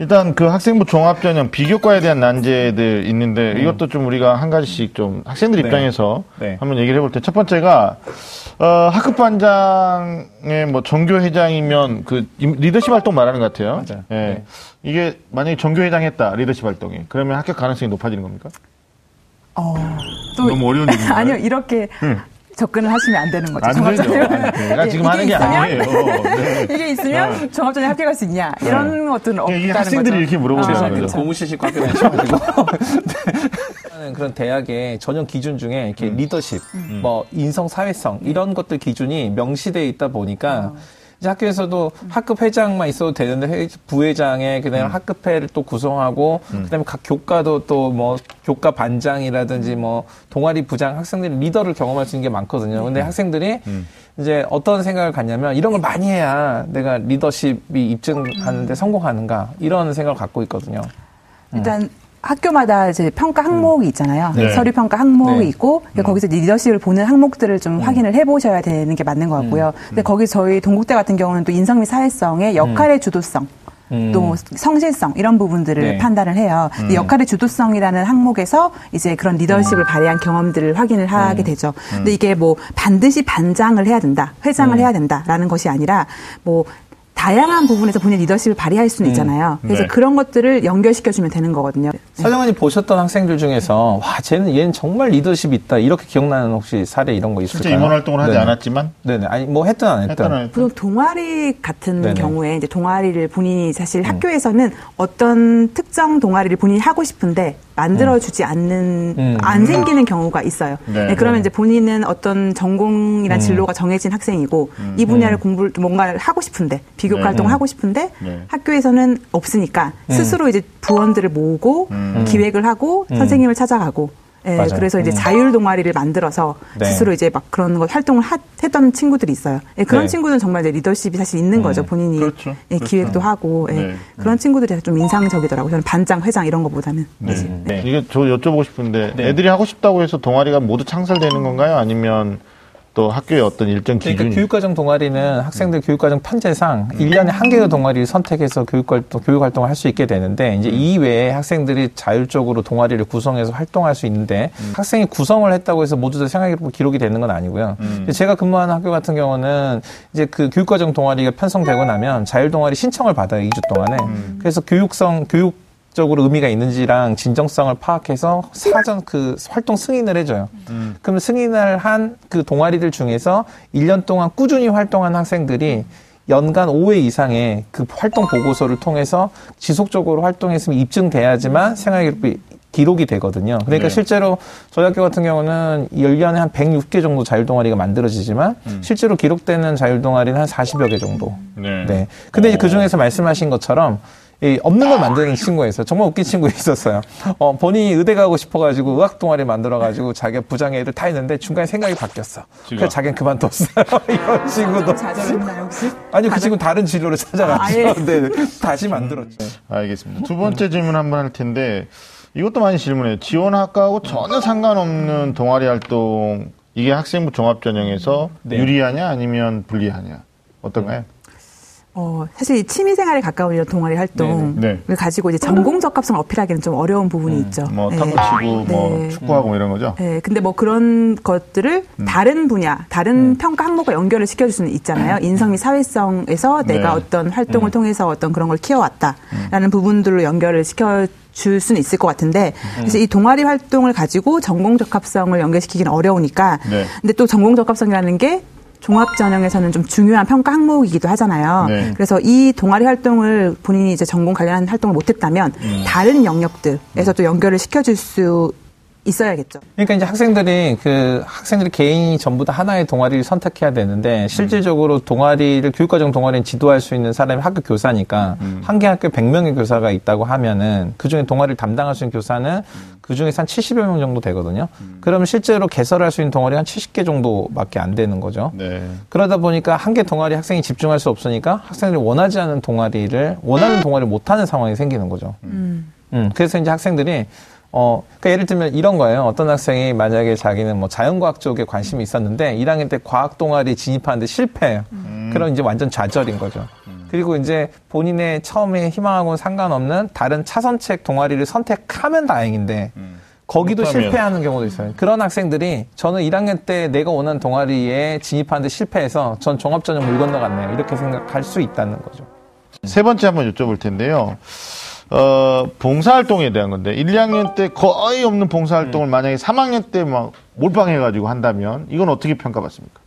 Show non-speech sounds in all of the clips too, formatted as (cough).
일단 그 학생부 종합전형 비교과에 대한 난제들 있는데 음. 이것도 좀 우리가 한 가지씩 좀 학생들 네. 입장에서 네. 한번 얘기를 해볼 때 첫 번째가 어, 학급 반장의 뭐 전교 회장이면 그 임- 리더십 활동 말하는 것 같아요. 맞아요. 예. 네. 이게 만약에 전교 회장 했다 리더십 활동이 그러면 합격 가능성이 높아지는 겁니까? 어, 또 너무 어려운 (laughs) 얘기인가요? 아니요 이렇게 접근을 하시면 안 되는 거죠. 안 되죠. 종합전형. 내가 예, 지금 하는 게 있으면- 아니에요. (laughs) 네. 이게 있으면 종합전형 합격할 수 있냐 이런 것들은 없다는 이게 거죠. 학생들이 이렇게 물어보는 아, 거죠. 고무실식 학교 다니셔가지고 네. 그런 대학의 전형 기준 중에 이렇게 리더십, 뭐 인성 사회성 이런 것들 기준이 명시되어 있다 보니까 이제 학교에서도 학급 회장만 있어도 되는데 회- 부회장에 그다음에 학급회를 또 구성하고 그다음에 각 교과도 또 뭐 교과 반장이라든지 뭐 동아리 부장 학생들이 리더를 경험할 수 있는 게 많거든요. 근데 학생들이 이제 어떤 생각을 갖냐면 이런 걸 많이 해야 내가 리더십이 입증하는데 성공하는가 이런 생각을 갖고 있거든요. 일단 학교마다 이제 평가 항목이 있잖아요. 네. 서류 평가 항목이 네. 있고 거기서 리더십을 보는 항목들을 좀 확인을 해보셔야 되는 게 맞는 것 같고요. 근데 거기 저희 동국대 같은 경우는 또 인성 및 사회성의 역할의 주도성. 음. 또 성실성 이런 부분들을 네. 판단을 해요. 역할의 주도성이라는 항목에서 이제 그런 리더십을 발휘한 경험들을 확인을 하게 되죠. 근데 이게 뭐 반드시 반장을 해야 된다, 회장을 해야 된다라는 것이 아니라 뭐 다양한 부분에서 본인 리더십을 발휘할 수는 있잖아요. 그래서 네. 그런 것들을 연결시켜주면 되는 거거든요. 사장관님 보셨던 학생들 중에서 와 쟤는 얘는 정말 리더십 있다 이렇게 기억나는 혹시 사례 이런 거 있을까요? 실제 임원 활동을 하지 네네. 않았지만 네네 아니 뭐 했든 안 했든, 했던 안 했던 보통 동아리 같은 네네. 경우에 이제 동아리를 본인이 사실 학교에서는 어떤 특정 동아리를 본인이 하고 싶은데 만들어주지 않는 음. 안 생기는 경우가 있어요. 네. 네, 그러면 이제 본인은 어떤 전공이란 진로가 정해진 학생이고 이 분야를 공부를 뭔가를 하고 싶은데 비교과 네. 활동을 하고 싶은데 네. 학교에서는 없으니까 스스로 이제 부원들을 모으고 기획을 하고 선생님을 찾아가고 예, 맞아요. 그래서 이제 음. 자율 동아리를 만들어서 네. 스스로 이제 막 그런 거 활동을 하- 했던 친구들이 있어요. 예, 그런 네. 친구들은 정말 이제 리더십이 사실 있는 거죠. 본인이 그렇죠. 예, 그렇죠. 기획도 하고 예, 네. 그런 친구들이 좀 인상적이더라고요. 저는 반장, 회장 이런 거보다는. 네. 네. 이게 저 여쭤보고 싶은데 네. 애들이 하고 싶다고 해서 동아리가 모두 창설되는 건가요? 아니면 또 학교의 어떤 일정 기준이 그러니까 교육과정 동아리는 학생들 교육과정 편제상 일년에 한 개의 동아리를 선택해서 교육활동, 교육활동을 할 수 있게 되는데 이제 이외에 학생들이 자율적으로 동아리를 구성해서 활동할 수 있는데 학생이 구성을 했다고 해서 모두 다 생활기록 기록이 되는 건 아니고요. 이제 제가 근무하는 학교 같은 경우는 이제 그 교육과정 동아리가 편성되고 나면 자율 동아리 신청을 받아요. 2주 동안에. 그래서 교육성, 교육 적으로 의미가 있는지랑 진정성을 파악해서 사전 그 활동 승인을 해줘요. 그럼 승인을 한 그 동아리들 중에서 1년 동안 꾸준히 활동한 학생들이 연간 5회 이상의 그 활동 보고서를 통해서 지속적으로 활동했으면 입증돼야지만 생활기록이 기록이 되거든요. 그러니까 네. 실제로 저희 학교 같은 경우는 1년에 한 106개 정도 자율동아리가 만들어지지만 실제로 기록되는 자율동아리는 한 40여 개 정도. 네. 네. 근데 그 중에서 말씀하신 것처럼 이 없는 걸 만드는 친구가 있어요. 정말 웃긴 친구가 (laughs) 있었어요. 어, 본인이 의대 가고 싶어가지고 의학 동아리 만들어가지고 자기가 부장의 애들 다 했는데 중간에 생각이 바뀌었어. 그래서 자기는 그만뒀어요. (laughs) 이런 친구도. 좌절했나요 혹시? 아니요, 그 친구 는 다른 진로를 찾아갔죠. 아, 예. (laughs) 네, 다시 만들었죠. 알겠습니다. 두 번째 질문 한번 할 텐데 이것도 많이 질문해요. 지원 학과하고 전혀 상관없는 동아리 활동 이게 학생부 종합전형에서 네. 유리하냐 아니면 불리하냐 어떤가요? 어, 사실 이 취미생활에 가까운 이런 동아리 활동을 네, 가지고 이제 전공 적합성을 어필하기는 좀 어려운 부분이 있죠. 뭐 예. 탁구 치고 뭐 네. 축구하고 뭐 이런 거죠. 예, 근데 뭐 그런 것들을 음. 다른 분야, 다른 평가 항목과 연결을 시켜줄 수는 있잖아요. 인성 및 사회성에서 네. 음. 내가 어떤 활동을 통해서 어떤 그런 걸 키워왔다라는 부분들로 연결을 시켜 줄 수는 있을 것 같은데, 음. 그래서 이 동아리 활동을 가지고 전공 적합성을 연결시키기는 어려우니까, 네. 근데 또 전공 적합성이라는 게 종합 전형에서는 좀 중요한 평가 항목이기도 하잖아요. 네. 그래서 이 동아리 활동을 본인이 이제 전공 관련한 활동을 못했다면 음. 다른 영역들에서 또 연결을 시켜줄 수 있어야겠죠. 그러니까 이제 학생들이 그 학생들이 개인이 전부 다 하나의 동아리를 선택해야 되는데 실질적으로 동아리를 교육과정 동아리를 지도할 수 있는 사람이 학교 교사니까 한개 학교에 100명의 교사가 있다고 하면은 그 중에 동아리를 담당할 수 있는 교사는 그 중에서 한 70여 명 정도 되거든요. 그러면 실제로 개설할 수 있는 동아리 한 70개 정도밖에 안 되는 거죠. 네. 그러다 보니까 한 개 동아리 학생이 집중할 수 없으니까 학생들이 원하지 않은 동아리를 원하는 동아리를 못 하는 상황이 생기는 거죠. 음, 그래서 이제 학생들이 어, 그러니까 예를 들면 이런 거예요. 어떤 학생이 만약에 자기는 뭐 자연과학 쪽에 관심이 있었는데 1학년 때 과학 동아리 진입하는데 실패해요. 그럼 이제 완전 좌절인 거죠. 그리고 이제 본인의 처음에 희망하고는 상관없는 다른 차선책 동아리를 선택하면 다행인데 거기도 못하면. 실패하는 경우도 있어요. 그런 학생들이 저는 1학년 때 내가 원하는 동아리에 진입하는데 실패해서 전 종합전형 물 건너갔네요. 이렇게 생각할 수 있다는 거죠. 세 번째 한번 여쭤볼 텐데요. 어, 봉사활동에 대한 건데, 1, 2학년 때 거의 없는 봉사활동을 만약에 3학년 때 막 몰빵해가지고 한다면, 이건 어떻게 평가받습니까?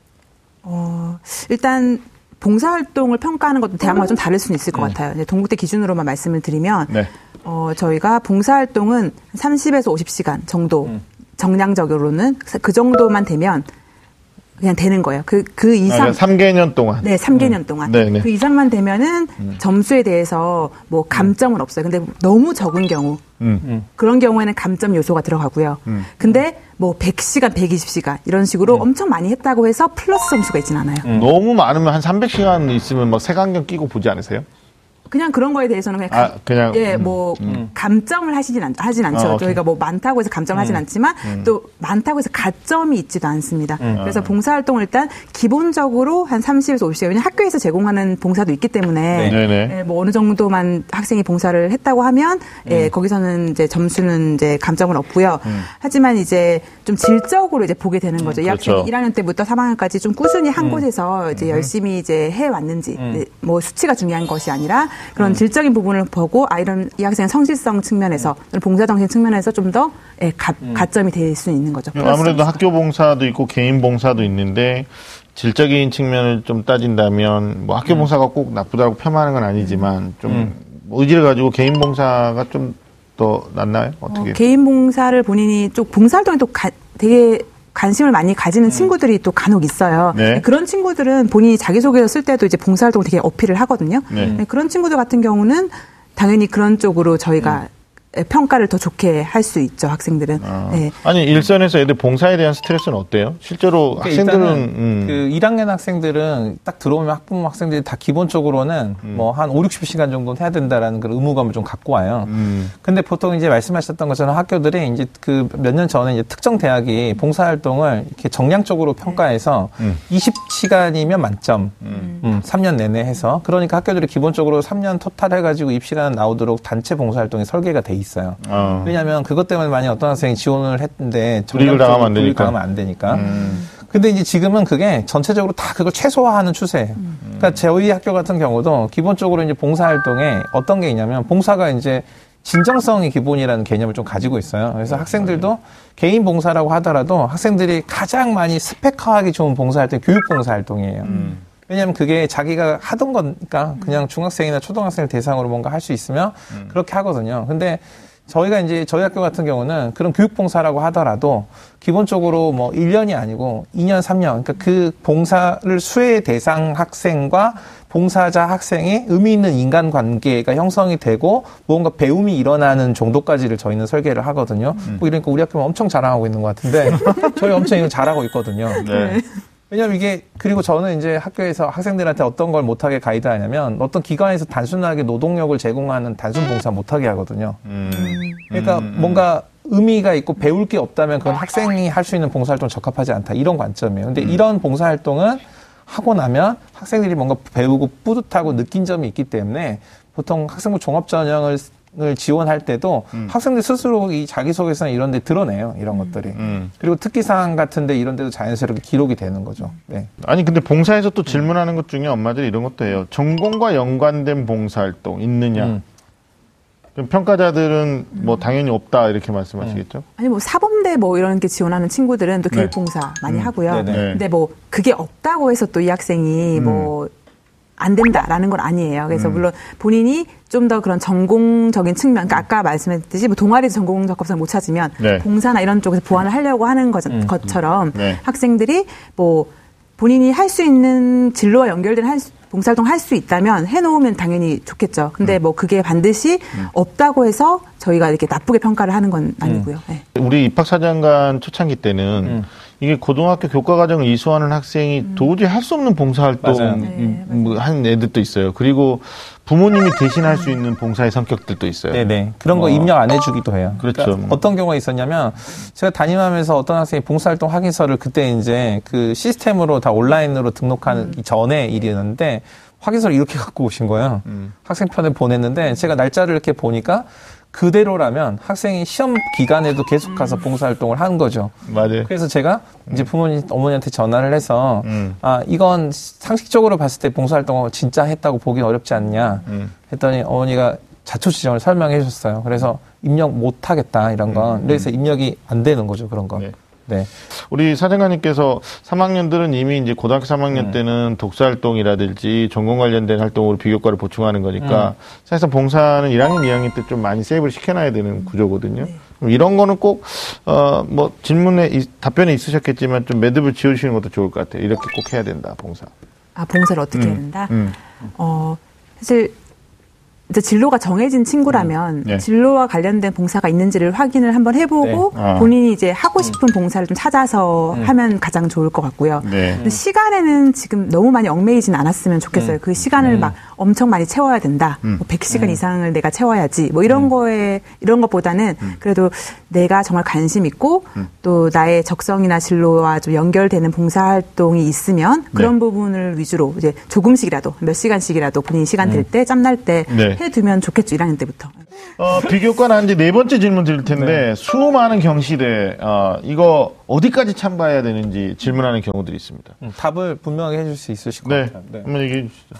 어, 일단 봉사활동을 평가하는 것도 대학마다 좀 다를 수는 있을 것 같아요. 이제 동국대 기준으로만 말씀을 드리면 네. 어, 저희가 봉사활동은 30에서 50시간 정도 정량적으로는 그 정도만 되면 그냥 되는 거예요. 그, 그 이상. 아, 3개년 동안. 네, 3개년 동안. 네, 네. 그 이상만 되면은 점수에 대해서 뭐 감점은 없어요. 근데 너무 적은 경우. 음. 그런 경우에는 감점 요소가 들어가고요. 근데 뭐 100시간, 120시간 이런 식으로 엄청 많이 했다고 해서 플러스 점수가 있진 않아요. 너무 많으면 한 300시간 있으면 막 색안경 끼고 보지 않으세요? 그냥 그런 거에 대해서는 그냥, 아, 감- 그냥, 예, 음, 뭐 감점을 하시진 않, 하진 않죠. 아, 오케이. 저희가 뭐 많다고 해서 감점을 하진 않지만 또 많다고 해서 가점이 있지도 않습니다. 그래서 봉사 활동을 일단 기본적으로 한 30에서 50시간 왜냐면 학교에서 제공하는 봉사도 있기 때문에 네. 네네. 예, 뭐 어느 정도만 학생이 봉사를 했다고 하면 예, 거기서는 이제 점수는 이제 감점은 없고요. 하지만 이제 좀 질적으로 이제 보게 되는 거죠. 이 그렇죠. 학생이 1학년 때부터 3학년까지 좀 꾸준히 한 곳에서 이제 열심히 이제 해 왔는지 네, 뭐 수치가 중요한 것이 아니라 그런 질적인 부분을 보고 아 이런 이 학생의 성실성 측면에서 또는 봉사 정신 측면에서 좀더 예, 가, 가점이 될 수 있는 거죠. 아무래도 학교 봉사도 있고 개인 봉사도 있는데 질적인 측면을 좀 따진다면 뭐 학교 음. 봉사가 꼭 나쁘다고 폄하하는 건 아니지만 좀 의지를 가지고 개인 봉사가 좀 더 낫나요? 어떻게? 어, 개인 봉사를 본인이 좀 봉사활동에 또 가- 되게 관심을 많이 가지는 친구들이 또 간혹 있어요. 네. 그런 친구들은 본인이 자기소개서 쓸 때도 이제 봉사활동을 되게 어필을 하거든요. 네. 네, 그런 친구들 같은 경우는 당연히 그런 쪽으로 저희가 평가를 더 좋게 할 수 있죠, 학생들은. 아. 네. 아니 일선에서 애들 봉사에 대한 스트레스는 어때요? 실제로 그러니까 학생들은 음, 그 1학년 학생들은 딱 들어오면 학부모 학생들이 다 기본적으로는 음. 뭐한 5, 60시간 정도는 해야 된다라는 그런 의무감을 좀 갖고 와요. 음. 근데 보통 이제 말씀하셨던 것처럼 학교들이 이제 그 몇 년 전에 이제 특정 대학이 봉사 활동을 이렇게 정량적으로 평가해서 음. 20시간이면 만점, 음. 3년 내내 해서 그러니까 학교들이 기본적으로 3년 토탈 해가지고 입시가 나오도록 단체 봉사 활동이 설계가 돼 있어요. 어. 왜냐하면 그것 때문에 만약 어떤 학생이 지원을 했는데 불이익을 당하면 안 되니까. 당하면 안 되니까. 음. 근데 이제 지금은 그게 전체적으로 다 그걸 최소화하는 추세예요. 그러니까 저희 학교 같은 경우도 기본적으로 이제 봉사활동에 어떤 게 있냐면 봉사가 이제 진정성이 기본이라는 개념을 좀 가지고 있어요. 그래서 학생들도 개인 봉사라고 하더라도 학생들이 가장 많이 스펙화하기 좋은 봉사활동이 교육 봉사활동이에요. 왜냐하면 그게 자기가 하던 거니까 그냥 중학생이나 초등학생을 대상으로 뭔가 할 수 있으면 그렇게 하거든요. 근데 저희가 이제 저희 학교 같은 경우는 그런 교육 봉사라고 하더라도 기본적으로 뭐 1년이 아니고 2년, 3년. 그러니까 그 봉사를 수혜 대상 학생과 봉사자 학생의 의미 있는 인간 관계가 형성이 되고 무언가 배움이 일어나는 정도까지를 저희는 설계를 하거든요. 뭐 이러니까 우리 학교는 엄청 자랑하고 있는 것 같은데 저희 엄청 이거 잘하고 있거든요. 네. 왜냐면 이게 그리고 저는 이제 학교에서 학생들한테 어떤 걸 못하게 가이드하냐면 어떤 기관에서 단순하게 노동력을 제공하는 단순 봉사 못하게 하거든요. 음. 그러니까 뭔가 의미가 있고 배울 게 없다면 그건 학생이 할 수 있는 봉사활동 적합하지 않다 이런 관점이에요. 근데 이런 봉사활동은 하고 나면 학생들이 뭔가 배우고 뿌듯하고 느낀 점이 있기 때문에 보통 학생부 종합 전형을 을 지원할 때도 학생들 스스로 이 자기소개서나 이런 데 드러내요. 이런 것들이. 음. 그리고 특기사항 같은 데 이런 데도 자연스럽게 기록이 되는 거죠. 네. 아니 근데 봉사에서 또 질문하는 것 중에 엄마들이 이런 것도 해요. 전공과 연관된 봉사활동 있느냐? 음. 평가자들은 뭐 당연히 없다 이렇게 말씀하시겠죠? 아니 뭐 사범대 뭐 이런 게 지원하는 친구들은 또 네. 교육봉사 많이 하고요. 네네. 네. 근데 뭐 그게 없다고 해서 또 이 학생이 뭐 안 된다라는 건 아니에요. 그래서 물론 본인이 좀 더 그런 전공적인 측면, 그러니까 아까 말씀했듯이 뭐 동아리 전공 적합성 못 찾으면 네. 봉사나 이런 쪽에서 보완을 하려고 하는 것, 것처럼 네. 학생들이 뭐 본인이 할 수 있는 진로와 연결된 할 수- 봉사활동 할 수 있다면 해놓으면 당연히 좋겠죠. 근데 뭐 그게 반드시 없다고 해서 저희가 이렇게 나쁘게 평가를 하는 건 아니고요. 네. 우리 입학사정관 초창기 때는 이게 고등학교 교과 과정을 이수하는 학생이 도저히 할 수 없는 봉사활동. 네, 뭐 하는 애들도 있어요. 그리고 부모님이 대신할 수 있는 봉사의 성격들도 있어요. 네네. 그런 거 어. 입력 안 해주기도 해요. 그렇죠. 그러니까 어떤 경우가 있었냐면 제가 담임하면서 어떤 학생이 봉사활동 확인서를 그때 이제 그 시스템으로 다 온라인으로 등록하는 이 전에 일이었는데 확인서를 이렇게 (laughs) 갖고 오신 거예요. 학생 편에 보냈는데 제가 날짜를 이렇게 보니까 그대로라면 학생이 시험 기간에도 계속 가서 봉사활동을 하는 거죠. 맞아요. 그래서 제가 이제 부모님, 어머니한테 전화를 해서, 음. 아, 이건 상식적으로 봤을 때 봉사활동을 진짜 했다고 보기 어렵지 않냐. 음. 했더니 어머니가 자초지정을 설명해 주셨어요. 그래서 입력 못 하겠다, 이런 건. 그래서 입력이 안 되는 거죠, 그런 건. 네. 네. 우리 사장관님께서 3학년들은 이미 이제 고등학교 3학년 때는 독서활동이라든지 전공 관련된 활동으로 비교과를 보충하는 거니까 사실상 봉사는 1학년, 2학년 때 좀 많이 세이브를 시켜놔야 되는 구조거든요. 그럼 이런 거는 꼭, 어, 뭐 질문에, 이- 답변에 있으셨겠지만 좀 매듭을 지어주시는 것도 좋을 것 같아요. 이렇게 꼭 해야 된다, 봉사. 아, 봉사를 어떻게 해야 된다? 음. 어, 사실 이제 진로가 정해진 친구라면 네. 진로와 관련된 봉사가 있는지를 확인을 한번 해보고 네. 아. 본인이 이제 하고 싶은 봉사를 좀 찾아서 하면 가장 좋을 것 같고요. 네. 근데 시간에는 지금 너무 많이 얽매이진 않았으면 좋겠어요. 그 시간을 막 엄청 많이 채워야 된다. 뭐 100시간 이상을 내가 채워야지. 뭐 이런 거에 이런 것보다는 그래도 내가 정말 관심 있고 또 나의 적성이나 진로와 좀 연결되는 봉사 활동이 있으면 그런 네. 부분을 위주로 이제 조금씩이라도 몇 시간씩이라도 본인 이 시간 될 때 짬날 때 네. 해두면 좋겠죠. 1학년 때부터. 어, 비교과 난 이제 네 번째 질문 드릴 텐데, 수많은 경시대, 어, 이거 어디까지 참가해야 되는지 질문하는 경우들이 있습니다. 음, 답을 분명하게 해줄 수 있으실 것 네. 같아요. 네. 한번 얘기해 주시죠.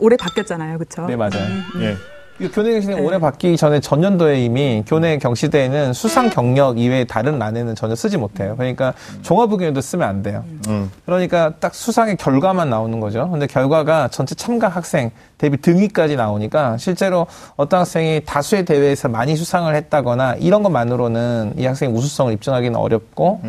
올해 바뀌었잖아요. 그렇죠? 네, 맞아요. 예. 이 교내 경시대 올해 바뀌기 전에 전년도에 이미 교내 경시대에는 수상 경력 이외에 다른 란에는 전혀 쓰지 못해요. 그러니까 종합 의견도 쓰면 안 돼요. 음. 그러니까 딱 수상의 결과만 나오는 거죠. 근데 결과가 전체 참가 학생 대비 등위까지 나오니까 실제로 어떤 학생이 다수의 대회에서 많이 수상을 했다거나 이런 것만으로는 이 학생의 우수성을 입증하기는 어렵고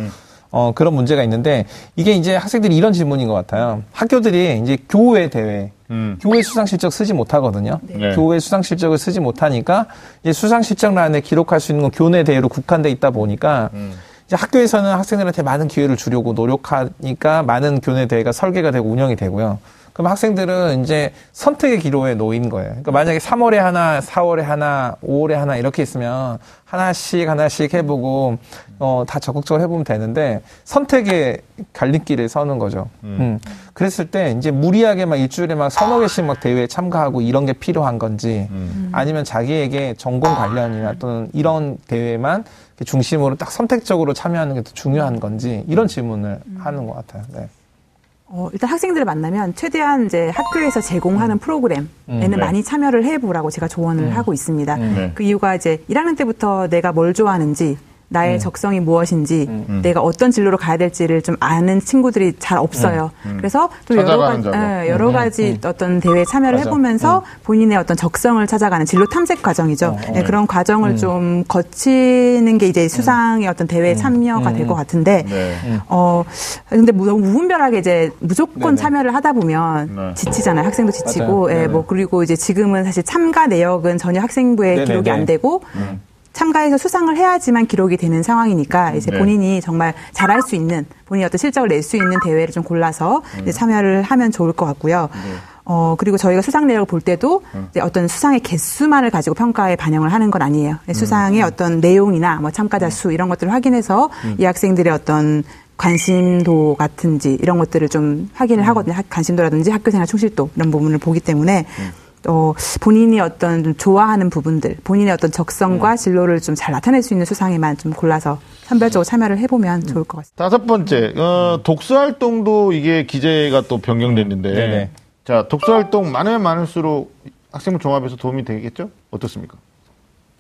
어, 그런 문제가 있는데 이게 이제 학생들이 이런 질문인 것 같아요. 학교들이 이제 교회 대회 음. 교회 수상 실적 쓰지 못하거든요. 네. 교회 수상 실적을 쓰지 못하니까 이제 수상 실적란에 기록할 수 있는 건 교내 대회로 국한돼 있다 보니까 음. 이제 학교에서는 학생들한테 많은 기회를 주려고 노력하니까 많은 교내 대회가 설계가 되고 운영이 되고요. 그럼 학생들은 이제 선택의 기로에 놓인 거예요. 그러니까 만약에 3월에 하나, 4월에 하나, 5월에 하나 이렇게 있으면 하나씩 하나씩 해보고 어, 다 적극적으로 해보면 되는데 선택의 갈림길에 서는 거죠. 음. 그랬을 때 이제 무리하게 막 일주일에 막 서너 개씩 막 대회에 참가하고 이런 게 필요한 건지 아니면 자기에게 전공 관련이나 또는 이런 대회만 중심으로 딱 선택적으로 참여하는 게 더 중요한 건지 이런 질문을 하는 것 같아요. 네. 어, 일단 학생들을 만나면 최대한 이제 학교에서 제공하는 프로그램에는 네. 많이 참여를 해보라고 제가 조언을 하고 있습니다. 네. 그 이유가 이제 1학년 때부터 내가 뭘 좋아하는지 나의 적성이 무엇인지 내가 어떤 진로로 가야 될지를 좀 아는 친구들이 잘 없어요. 그래서 좀 여러 가지. 예, 여러 가지 어떤 대회에 참여를 맞아. 해보면서 본인의 어떤 적성을 찾아가는 진로 탐색 과정이죠. 예, 그런 과정을 좀 거치는 게 이제 수상의 어떤 대회에 참여가 될 것 같은데 네. 어, 근데 무- 너무 무분별하게 이제 무조건 네네. 참여를 하다 보면 네. 지치잖아요. 학생도 지치고. 예, 네네. 뭐, 그리고 이제 지금은 사실 참가 내역은 전혀 학생부에. 기록이 안 되고, 참가해서 수상을 해야지만 기록이 되는 상황이니까 이제 네. 본인이 정말 잘할 수 있는 본인이 어떤 실적을 낼 수 있는 대회를 좀 골라서 이제 참여를 하면 좋을 것 같고요. 어, 그리고 저희가 수상 내역을 볼 때도 이제 어떤 수상의 개수만을 가지고 평가에 반영을 하는 건 아니에요. 수상의 어떤 내용이나 뭐 참가자 수 이런 것들을 확인해서 이 학생들의 어떤 관심도 같은지 이런 것들을 좀 확인을 하거든요. 학- 관심도라든지 학교생활 충실도 이런 부분을 보기 때문에 어, 본인이 어떤 좀 좋아하는 부분들, 본인의 어떤 적성과 진로를 좀 잘 나타낼 수 있는 수상에만 좀 골라서 선별적으로 참여를 해보면 좋을 것 같습니다. 다섯 번째, 어, 독서 활동도 이게 기재가 또 변경됐는데, 네네. 자, 독서 활동 많으면 많을수록 학생부 종합에서 도움이 되겠죠? 어떻습니까?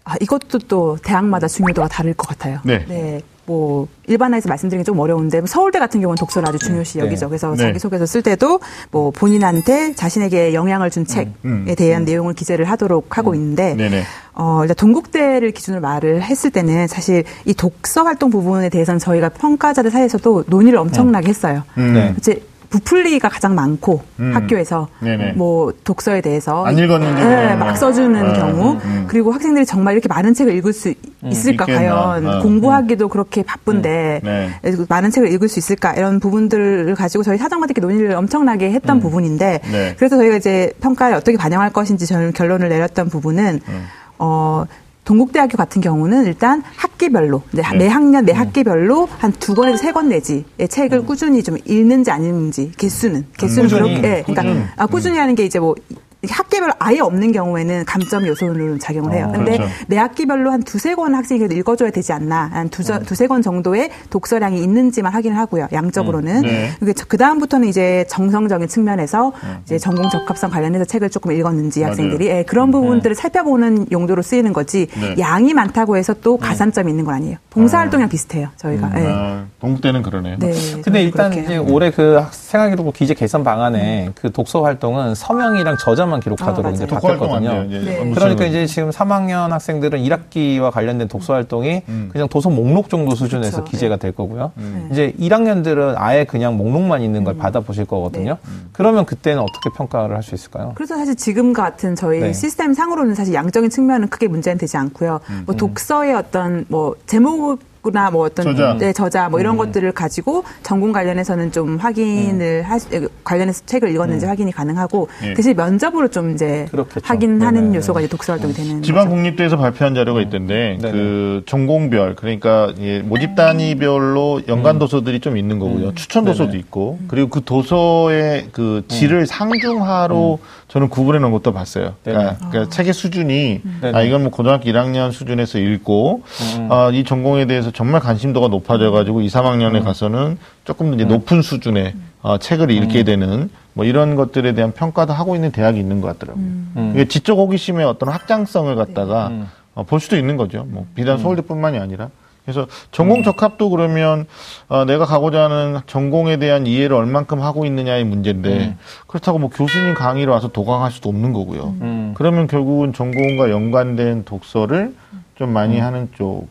아, 이것도 또 대학마다 중요도가 다를 것 같아요. 네. 뭐 일반화해서 말씀드리기 좀 어려운데 뭐 서울대 같은 경우는 독서를 아주 중요시 네. 여기죠. 그래서 네. 자기소개서 쓸 때도 뭐 본인한테 자신에게 영향을 준 책에 음. 대한 내용을 기재를 하도록 하고 있는데 네네. 어, 일단 동국대를 기준으로 말을 했을 때는 사실 이 독서 활동 부분에 대해서는 저희가 평가자들 사이에서도 논의를 엄청나게 했어요. 음. 네. 이제 부풀리기가 가장 많고 음. 학교에서 네네. 뭐 독서에 대해서 안 읽었는지 네, 막 거. 써주는 음, 경우 음, 음. 그리고 학생들이 정말 이렇게 많은 책을 읽을 수 있을까 있겠나. 과연 어. 공부하기도 그렇게 바쁜데 네. 그래서 많은 책을 읽을 수 있을까 이런 부분들을 가지고 저희 사정과들끼리 논의를 엄청나게 했던 부분인데 네. 그래서 저희가 이제 평가에 어떻게 반영할 것인지 저는 결론을 내렸던 부분은 음. 어 동국대학교 같은 경우는 일단 학기별로 네, 네. 매 학년 매 학기별로 한 두 권에서 세 권 내지의 책을 꾸준히 좀 읽는지 안 읽는지 개수는 개수는 꾸준히, 그렇게 예, 그러니까 아, 꾸준히 하는 게 이제 뭐 이게 학기별로 아예 없는 경우에는 감점 요소로 작용을 해요. 근데 그렇죠. 매 학기별로 한 두세 권 학생이 그래도 읽어줘야 되지 않나. 한 두, 두세 권 정도의 독서량이 있는지만 확인을 하고요. 양적으로는. 네. 그 다음부터는 이제 정성적인 측면에서 이제 전공 적합성 관련해서 책을 조금 읽었는지 맞아요. 학생들이 예, 그런 부분들을 살펴보는 용도로 쓰이는 거지 네. 양이 많다고 해서 또 가산점이 있는 건 아니에요. 봉사활동이랑 비슷해요. 저희가. 예. 아, 동국대는 그러네요. 네. 근데 일단. 올해 그 학- 생활기록부 기재 개선 방안에 그 독서 활동은 서명이랑 저자만 기록하도록 아, 이제 바뀌었거든요. 돼요. 이제 네. 그러니까 수행을. 이제 지금 3학년 학생들은 1학기와 관련된 독서 활동이 음. 그냥 도서 목록 정도 수준에서 그쵸. 기재가 될 거고요. 음. 이제 1학년들은 아예 그냥 목록만 있는 걸 받아보실 거거든요. 그러면 그때는 어떻게 평가를 할 수 있을까요? 그래서 사실 지금 같은 저희 네. 시스템 상으로는 사실 양적인 측면은 크게 문제는 되지 않고요. 음. 뭐 독서의 어떤 뭐 제목 이나 뭐 어떤 저자. 네, 저자 뭐 음. 이런 것들을 가지고 전공 관련해서는 좀 확인을 할 수, 관련해서 책을 읽었는지 확인이 가능하고 음. 예. 대신 면접으로 좀 이제 그렇겠죠. 확인하는 네네. 요소가 이제 독서 활동이 되는 지방. 국립대에서 발표한 자료가 있던데 네네. 그 전공별 그러니까 예, 모집 단위별로 연관 도서들이 좀 있는 거고요. 추천 도서도 네네. 있고 그리고 그 도서의 그 질을 상중하로 저는 구분해 놓은 것도 봤어요. 그러니까, 그러니까 책의 수준이 네네. 아 이건 뭐 고등학교 1학년 수준에서 읽고 아, 이 전공에 대해서 정말 관심도가 높아져 가지고 2, 3학년에 가서는 조금 더 이제 높은 수준의 어, 책을 읽게 되는 뭐 이런 것들에 대한 평가도 하고 있는 대학이 있는 것 같더라고요. 음. 이게 지적 호기심의 어떤 확장성을 갖다가 음. 어, 볼 수도 있는 거죠. 뭐 비단 서울대뿐만이 아니라. 그래서 전공 적합도 그러면 어, 내가 가고자 하는 전공에 대한 이해를 얼만큼 하고 있느냐의 문제인데 그렇다고 뭐 교수님 강의로 와서 도강할 수도 없는 거고요. 음. 그러면 결국은 전공과 연관된 독서를 좀 많이 음. 하는 쪽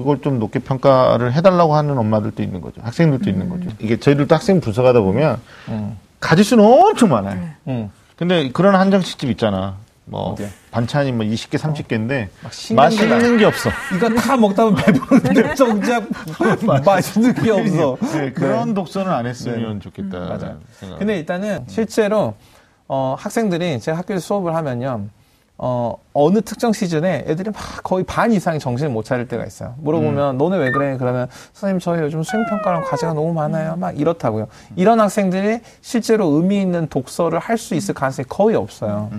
그걸 좀 높게 평가를 해달라고 하는 엄마들도 있는 거죠. 학생들도 있는 거죠. 이게 저희들도 학생 분석하다 보면 음. 가질 수는 엄청 많아요. 음. 근데 그런 한정식집 있잖아. 뭐 어디야? 반찬이 뭐 20개, 30개인데 신경도 맛있는 게 없어. 이거 다 먹다 보면 배부른데 (laughs) 정작 맛있는 게 없어. 네, 그런 독서는 안 했으면 좋겠다. 맞아요. 생각. 근데 일단은 실제로 어, 학생들이 제가 학교에서 수업을 하면요. 어, 어느 특정 시즌에 애들이 막 거의 반 이상이 정신을 못 차릴 때가 있어요. 물어보면 너네 왜 그래? 그러면 선생님 저희 요즘 수행평가랑 과제가 너무 많아요. 막 이렇다고요. 이런 학생들이 실제로 의미 있는 독서를 할 수 있을 가능성이 거의 없어요.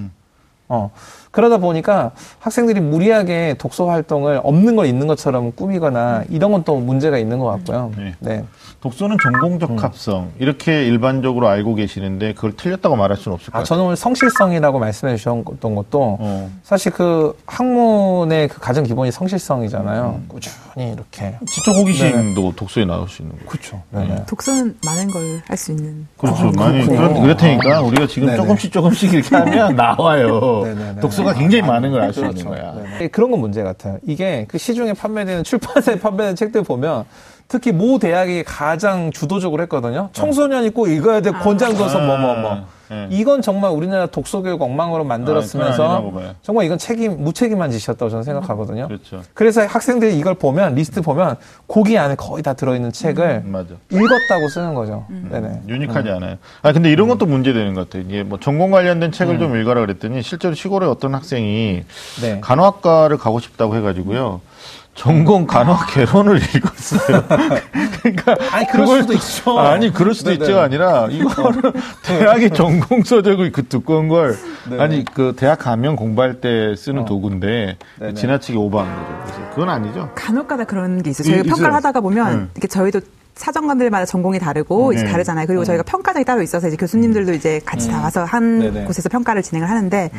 어. 그러다 보니까 학생들이 무리하게 독서 활동을 없는 걸 있는 것처럼 꾸미거나 이런 건 또 문제가 있는 것 같고요. 네. 네. 독서는 전공적 합성 이렇게 일반적으로 알고 계시는데 그걸 틀렸다고 말할 수는 없을 것 아, 같아요. 저는 오늘 성실성이라고 말씀해 주셨던 것도 어. 사실 그 학문의 그 가장 기본이 성실성이잖아요. 꾸준히 이렇게. 지적 호기심도 독서에 나올 수 있는 거죠. 그렇죠. 네네. 독서는 많은 걸 할 수 있는 그렇죠. 아, 많이 그렇구나. 그런 그렇다니까 우리가 지금 네네. 조금씩 조금씩 이렇게 하면 (laughs) 나와요. 독서 가 굉장히 많은 걸 알수 그렇죠. 있는 거야. 네네. 그런 건 문제 같아요. 이게 그 시중에 판매되는 출판사에 판매되는 책들 보면 특히 모 대학이 가장 주도적으로 했거든요. 청소년이 꼭 읽어야 될 권장도서 뭐뭐 뭐. 네. 이건 정말 우리나라 독서교육 엉망으로 아, 만들었으면서 봐요. 정말 이건 책임 무책임한 짓이었다고 저는 생각하거든요. 그렇죠. 그래서 학생들이 이걸 보면 리스트 보면 거기 안에 거의 다 들어있는 책을 맞아. 읽었다고 쓰는 거죠. 네네. 유니크하지 않아요. 아 근데 이런 것도 문제되는 것 같아요. 이게 뭐 전공 관련된 책을 좀 읽어라 그랬더니 실제로 시골에 어떤 학생이 네. 간호학과를 가고 싶다고 해가지고요. 전공 간호학 개론을 읽었어요. (laughs) 그러니까 아니, 그럴 그걸- 수도 있죠. 아니 그럴 수도 네네. 있죠가 아니라 이거를 (laughs) 대학의 전공 서적의 그 두꺼운 걸 네네. 아니 그 대학 가면 공부할 때 쓰는 어. 도구인데 네네. 지나치게 오버한 거죠. 그래서 그건 아니죠. 간혹가다 그런 게 있어요. 이- 저희가 있어요. 평가를 하다가 보면 네. 이렇게 저희도 사정관들마다 전공이 다르고 이제 네. 다르잖아요. 그리고 저희가 평가장이 따로 있어서 이제 교수님들도 이제 같이 다 와서 한 네네. 곳에서 평가를 진행을 하는데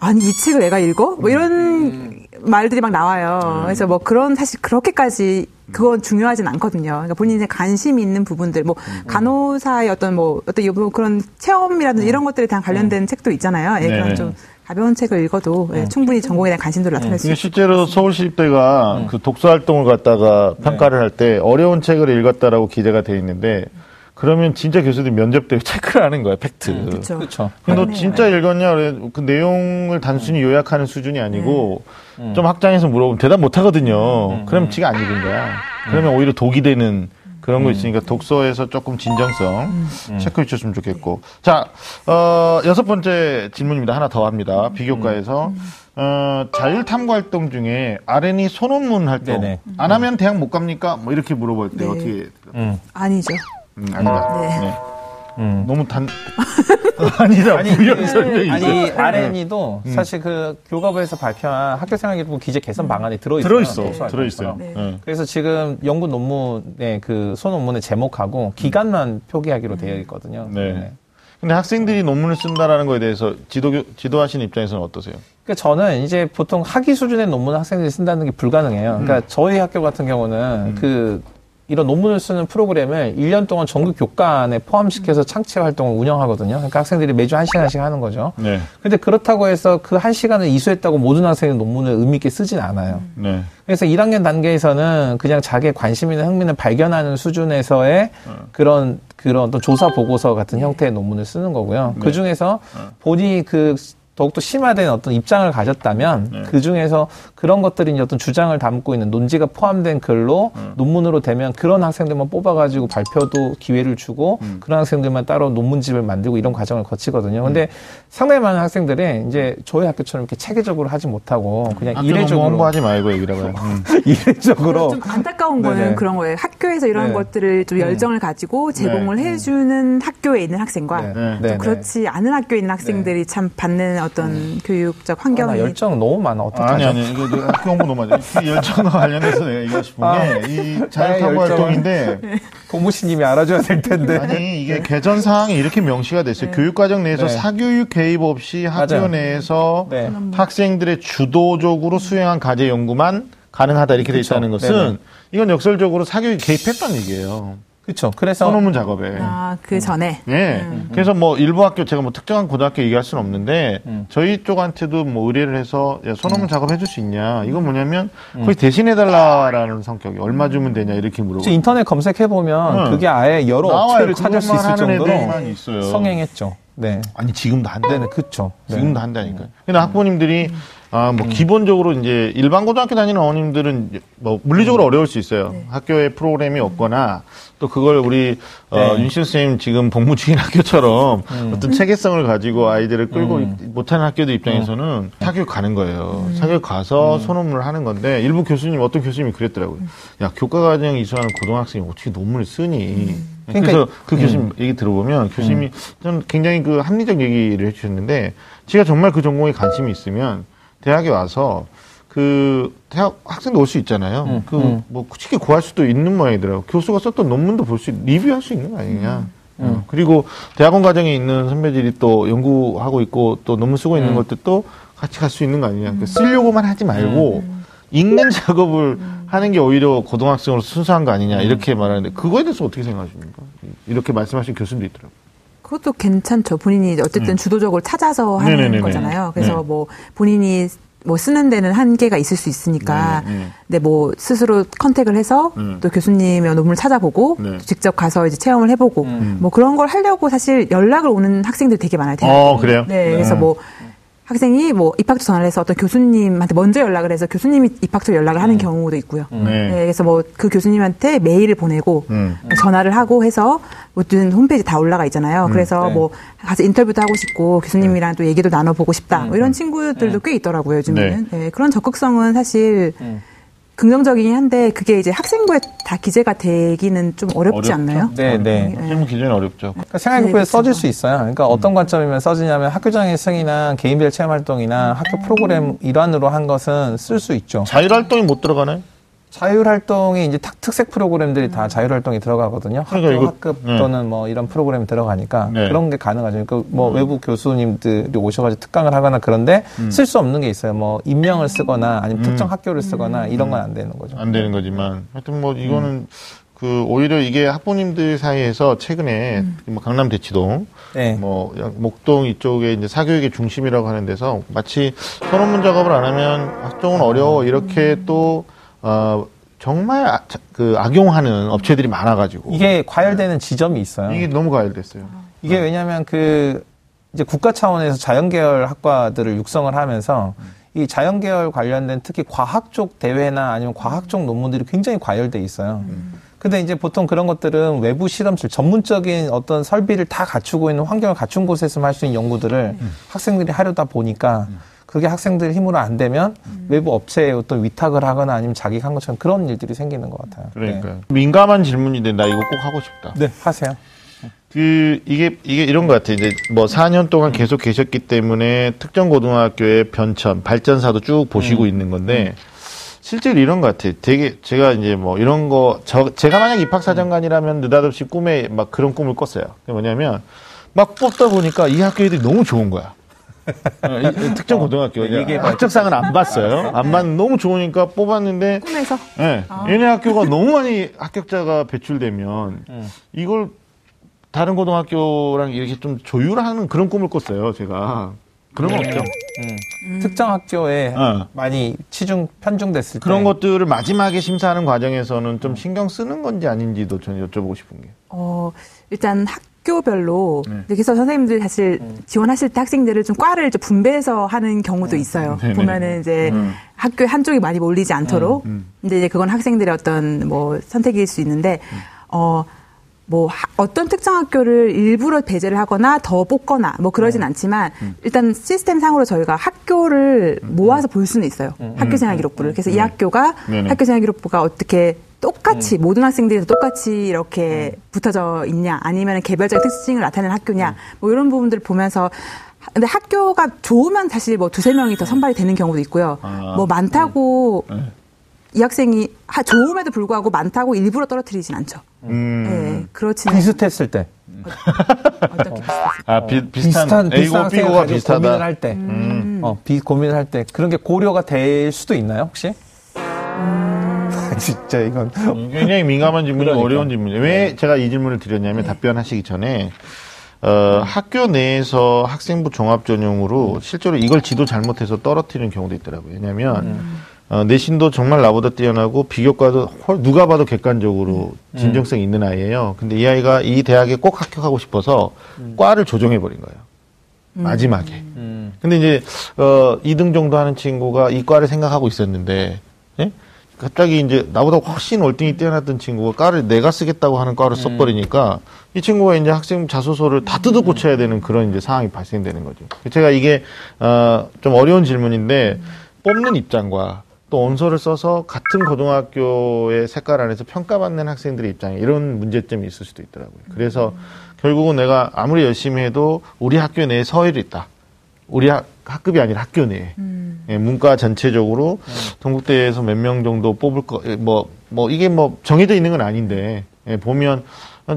아니 이 책을 내가 읽어? 뭐 이런 말들이 막 나와요. 그래서 뭐 그런 사실 그렇게까지 그건 중요하진 않거든요. 그러니까 본인의 관심이 있는 부분들, 뭐 간호사의 어떤 뭐 어떤 요- 뭐 그런 체험이라든지 이런 것들에 대한 관련된 책도 있잖아요. 예, 네네. 그런 좀 가벼운 책을 읽어도 예, 충분히 전공에 대한 관심도를 나타낼 수 이게 있어요. 실제로 서울시립대가 그 독서 활동을 갖다가 평가를 할 때 어려운 책을 읽었다라고 기재가 돼 있는데 그러면 진짜 교수들이 면접 때 체크를 하는 거야 팩트. 그렇죠. 그렇죠. 근데 너 맞네요. 진짜 읽었냐? 그래 그 내용을 단순히 요약하는 수준이 아니고 좀 확장해서 물어보면 대답 못 하거든요. 그럼 지가 안 읽은 거야. 그러면 오히려 독이 되는 그런 거 있으니까 독서에서 조금 진정성 체크해 주셨으면 좋겠고. 자, 어, 여섯 번째 질문입니다. 하나 더 합니다. 비교과에서 어, 자율 탐구 활동 중에 R&E 소논문 활동 네네. 안 하면 대학 못 갑니까? 뭐 이렇게 물어볼 때 네. 어떻게? 음. 아니죠. 음, 아니다. 네. 네. 음. 너무 단 (laughs) 아니다. 부연 설명이 있어. 아니 R&E도 사실 그 교과부에서 발표한 학교생활기록부 기재 개선 방안에 들어있어요. 들어있어, 독서 들어있어요. 네. 네. 그래서 지금 연구 논문의 그 소논문의 제목하고 기간만 표기하기로 되어 있거든요. 네. 근데 학생들이 논문을 쓴다라는 거에 대해서 지도 지도하시는 입장에서는 어떠세요? 그러니까 저는 이제 보통 학위 수준의 논문 학생들이 쓴다는 게 불가능해요. 음. 그러니까 저희 학교 같은 경우는 그 이런 논문을 쓰는 프로그램을 1년 동안 정규 교과안에 포함시켜서 창체 활동을 운영하거든요. 그러니까 학생들이 매주 한 시간씩 하는 거죠. 네. 근데 그렇다고 해서 그 한 시간을 이수했다고 모든 학생이 논문을 의미 있게 쓰진 않아요. 네. 그래서 1학년 단계에서는 그냥 자기의 관심이나 흥미를 발견하는 수준에서의 그런 그런 어떤 조사 보고서 같은 형태의 논문을 쓰는 거고요. 네. 그 중에서 본인이 그 더욱더 심화된 어떤 입장을 가졌다면 네. 그 중에서 그런 것들이 어떤 주장을 담고 있는 논지가 포함된 글로 논문으로 되면 그런 학생들만 뽑아가지고 발표도 기회를 주고 음. 그런 학생들만 따로 논문집을 만들고 이런 과정을 거치거든요. 근데 상당히 많은 학생들이 이제 저희 학교처럼 이렇게 체계적으로 하지 못하고 그냥 논문 이례적으로 홍보하지 말고 얘기라고요. (laughs) 음. 이례적으로 좀 안타까운 거는 네네. 그런 거예요. 학교에서 이런 네. 것들을 좀 열정을 가지고 제공을 네. 해주는 학교에 있는 학생과 네. 네. 또 네, 그렇지 않은 학교에 있는 학생들이 참 받는 어떤 교육적 아, 나 환경이 열정 너무 많아. 어떡하죠? 아니 아니 이거 학교 홍보 너무 많이. 그 열정과 관련해서 내가 얘기하고 싶은 아, 게이 자율탐구 열정은- 활동인데 고무신님이 알아줘야 될 텐데. 아니 이게 개전 사항이 이렇게 명시가 됐어요. 교육과정 내에서 네. 사교육 개입 없이 학교 맞아요. 내에서 네. 학생들의 주도적으로 수행한 과제 연구만 가능하다 이렇게 돼 그쵸. 있다는 것은 네네. 이건 역설적으로 사교육이 개입했다는 얘기예요. 그렇죠. 그래서 선논문 작업에. 아, 그 전에 예. 그래서 뭐 일부 학교 제가 뭐 특정한 고등학교 얘기할 수는 없는데 저희 쪽한테도 뭐 의뢰를 해서 야, 선논문 작업 해줄 수 있냐. 이건 뭐냐면 거의 대신해 달라라는 성격이 얼마 주면 되냐 이렇게 물어보. 혹시 인터넷 검색해 보면 응. 그게 아예 여러 나와요. 업체를 찾을 수 있을 정도로. 성행했죠. 네. 아니 지금도 한대. 네네, 그쵸. 네. 지금도 한다니까 요. 근데 학부모님들이 아, 뭐, 기본적으로 이제 일반 고등학교 다니는 어머님들은 뭐, 물리적으로 어려울 수 있어요. 학교에 프로그램이 없거나 또 그걸 우리, 어, 네. 윤실 선생님 지금 복무 중인 (laughs) 학교처럼 어떤 체계성을 가지고 아이들을 끌고 못하는 학교들 입장에서는 사교육 가는 거예요. 사교육 가서 소논문을 하는 건데 일부 교수님, 어떤 교수님이 그랬더라고요. 야, 교과과정 이수하는 고등학생이 어떻게 논문을 쓰니? 그래서 그러니까- 그 교수님 얘기 들어보면 교수님이 저는 굉장히 그 합리적 얘기를 해주셨는데 제가 정말 그 전공에 관심이 있으면 대학에 와서 그 대학 학생도 올 수 있잖아요. 음, 그 음. 뭐 쉽게 구할 수도 있는 모양이더라고. 교수가 썼던 논문도 볼 수 리뷰할 수 있는 거 아니냐. 음. 어, 그리고 대학원 과정에 있는 선배들이 또 연구하고 있고 또 논문 쓰고 있는 음. 것들도 같이 갈 수 있는 거 아니냐. 그러니까 쓰려고만 하지 말고 읽는 (laughs) 작업을 하는 게 오히려 고등학생으로 순수한 거 아니냐 이렇게 말하는데 그거에 대해서 어떻게 생각하십니까? 이렇게 말씀하신 교수님도 있더라고요. 그것도 괜찮죠. 본인이 어쨌든 주도적으로 찾아서 하는 음. 네네네네. 거잖아요. 그래서 네. 뭐 본인이 뭐 쓰는 데는 한계가 있을 수 있으니까 네, 네. 근데 뭐 스스로 컨택을 해서 음. 또 교수님의 논문을 찾아보고 네. 직접 가서 이제 체험을 해보고 뭐 그런 걸 하려고 사실 연락을 오는 학생들이 되게 많아요. 대학에. 어, 그래요? 네, 그래서 뭐 학생이 뭐 입학처 전화를 해서 어떤 교수님한테 먼저 연락을 해서 교수님이 입학처 연락을 하는 경우도 있고요. 네. 네, 그래서 뭐 그 교수님한테 메일을 보내고 음. 전화를 하고 해서 모든 홈페이지 다 올라가 있잖아요. 그래서 네. 뭐 가서 인터뷰도 하고 싶고 교수님이랑 또 얘기도 나눠보고 싶다. 뭐 이런 친구들도 꽤 있더라고요, 요즘에는. 네, 그런 적극성은 사실 음. 긍정적이긴 한데 그게 이제 학생부에 다 기재가 되기는 좀 어렵지 어렵죠. 않나요? 네, 네. 실무 기준이 어렵죠. 그러니까 생활교육부에 네, 써질 그렇죠. 수 있어요. 그러니까 어떤 관점이면 써지냐면 학교장애 승이나 개인별 체험 활동이나 학교 프로그램 일환으로 한 것은 쓸 수 있죠. 자율 활동이 못 들어가나요? 자율활동이 이제 탁- 특색 프로그램들이 다 자율활동이 들어가거든요. 학교 그러니까 이거- 학급 네. 또는 뭐 이런 프로그램이 들어가니까 네. 그런 게 가능하죠. 그뭐 외부 교수님들이 오셔가지고 특강을 하거나 그런데 쓸수 없는 게 있어요. 뭐 임명을 쓰거나 아니면 특정 학교를 쓰거나 이런 건 안 되는 거죠. 안 되는 거지만 하여튼 뭐 이거는 그 오히려 이게 학부모님들 사이에서 최근에 뭐 강남 대치동 네. 뭐 목동 이쪽에 이제 사교육의 중심이라고 하는 데서 마치 선언문 작업을 안 하면 학종은 어려워 이렇게 또 어, 정말 아, 자- 그 악용하는 업체들이 많아가지고. 이게 과열되는 지점이 있어요. 이게 너무 과열됐어요. 이게 왜냐하면 그 이제 국가 차원에서 자연계열 학과들을 육성을 하면서 이 자연계열 관련된 특히 과학 쪽 대회나 아니면 과학 쪽 논문들이 굉장히 과열돼 있어요. 근데 이제 보통 그런 것들은 외부 실험실 전문적인 어떤 설비를 다 갖추고 있는 환경을 갖춘 곳에서만 할 수 있는 연구들을 학생들이 하려다 보니까 그게 학생들 힘으로 안 되면 외부 업체에 어떤 위탁을 하거나 아니면 자기가 한 것처럼 그런 일들이 생기는 것 같아요. 그러니까요. 민감한 질문인데 나 이거 꼭 하고 싶다. 네, 네 하세요. 그 이게 이게 이런 것 같아요. 이제 뭐 4년 동안 계속 계셨기 때문에 특정 고등학교의 변천, 발전사도 쭉 보시고 있는 건데 실제로 이런 것 같아요. 되게 제가 이제 뭐 이런 거 저 제가 만약 입학 사정관이라면 느닷없이 꿈에 막 그런 꿈을 꿨어요. 그게 뭐냐면 막 뽑다 보니까 이 학교 애들이 너무 좋은 거야. 어, 특정 고등학교 네, 얘기해봐요. 학적상은 안 봤어요. 안 봤는데 너무 좋으니까 뽑았는데 꿈에서 예. 얘네 학교가 너무 많이 합격자가 배출되면 이걸 다른 고등학교랑 이렇게 좀 조율하는 그런 꿈을 꿨어요, 제가. 그런 거 없죠. 특정 학교에 어. 많이 치중 편중됐을 그런 때 것들을 마지막에 심사하는 과정에서는 좀 신경 쓰는 건지 아닌지도 저는 여쭤보고 싶은 게. 어, 일단 학 교별로 네. 그래서 선생님들 사실 지원하실 때 학생들을 좀 과를 좀 분배해서 하는 경우도 있어요. 네네. 보면은 이제 음. 학교에 한쪽이 많이 몰리지 않도록. 근데 이제 그건 학생들의 어떤 뭐 선택일 수 있는데 어. 뭐 하- 어떤 특정 학교를 일부러 배제를 하거나 더 뽑거나 뭐 그러진 않지만 일단 시스템 상으로 저희가 학교를 모아서 볼 수는 있어요. 학교 생활 기록부를. 그래서 이 학교가. 학교 생활 기록부가 어떻게 똑같이 모든 학생들이 다 똑같이 이렇게 붙어져 있냐 아니면 개별적인 특징을 나타내는 학교냐 뭐 이런 부분들을 보면서 하- 근데 학교가 좋으면 사실 뭐 두세 명이 더 선발이 되는 경우도 있고요. 아. 뭐 많다고 이 학생이 하- 좋음에도 불구하고 많다고 일부러 떨어뜨리진 않죠. 음. 네, 그렇지는 비슷했을 때 어떻게 비슷했어요? 아, 비, 비슷한, 비슷한 비슷한 A고 B고가 가지고 비슷하다. 고민을 할 때, 음. 어, 비 고민을 할 때 그런 게 고려가 될 수도 있나요 혹시? (laughs) 진짜 이건 굉장히 민감한 질문이 그러니까. 어려운 질문이에요. 왜 제가 이 질문을 드렸냐면 답변하시기 전에 어, 학교 내에서 학생부 종합 전형으로 실제로 이걸 지도 잘못해서 떨어뜨리는 경우도 있더라고요. 왜냐하면 어, 내신도 정말 나보다 뛰어나고 비교과도 헐, 누가 봐도 객관적으로 진정성 있는 아이예요. 근데 이 아이가 이 대학에 꼭 합격하고 싶어서 과를 조정해 버린 거예요. 마지막에. 음. 근데 이제 어 2등 정도 하는 친구가 이 과를 생각하고 있었는데 예? 갑자기 이제 나보다 훨씬 월등히 뛰어났던 친구가 과를 내가 쓰겠다고 하는 과를 써버리니까 이 친구가 이제 학생 자소서를 다 뜯어 고쳐야 되는 그런 이제 상황이 발생되는 거죠. 제가 이게 어좀 어려운 질문인데 뽑는 입장과 또 원서를 써서 같은 고등학교의 색깔 안에서 평가받는 학생들의 입장에 이런 문제점이 있을 수도 있더라고요. 그래서 결국은 내가 아무리 열심히 해도 우리 학교 내에 서열이 있다. 우리 학, 학급이 아니라 학교 내에. 예, 문과 전체적으로 동국대에서 몇 명 정도 뽑을 거, 예, 뭐, 뭐, 이게 뭐 정해져 있는 건 아닌데, 예, 보면, 어,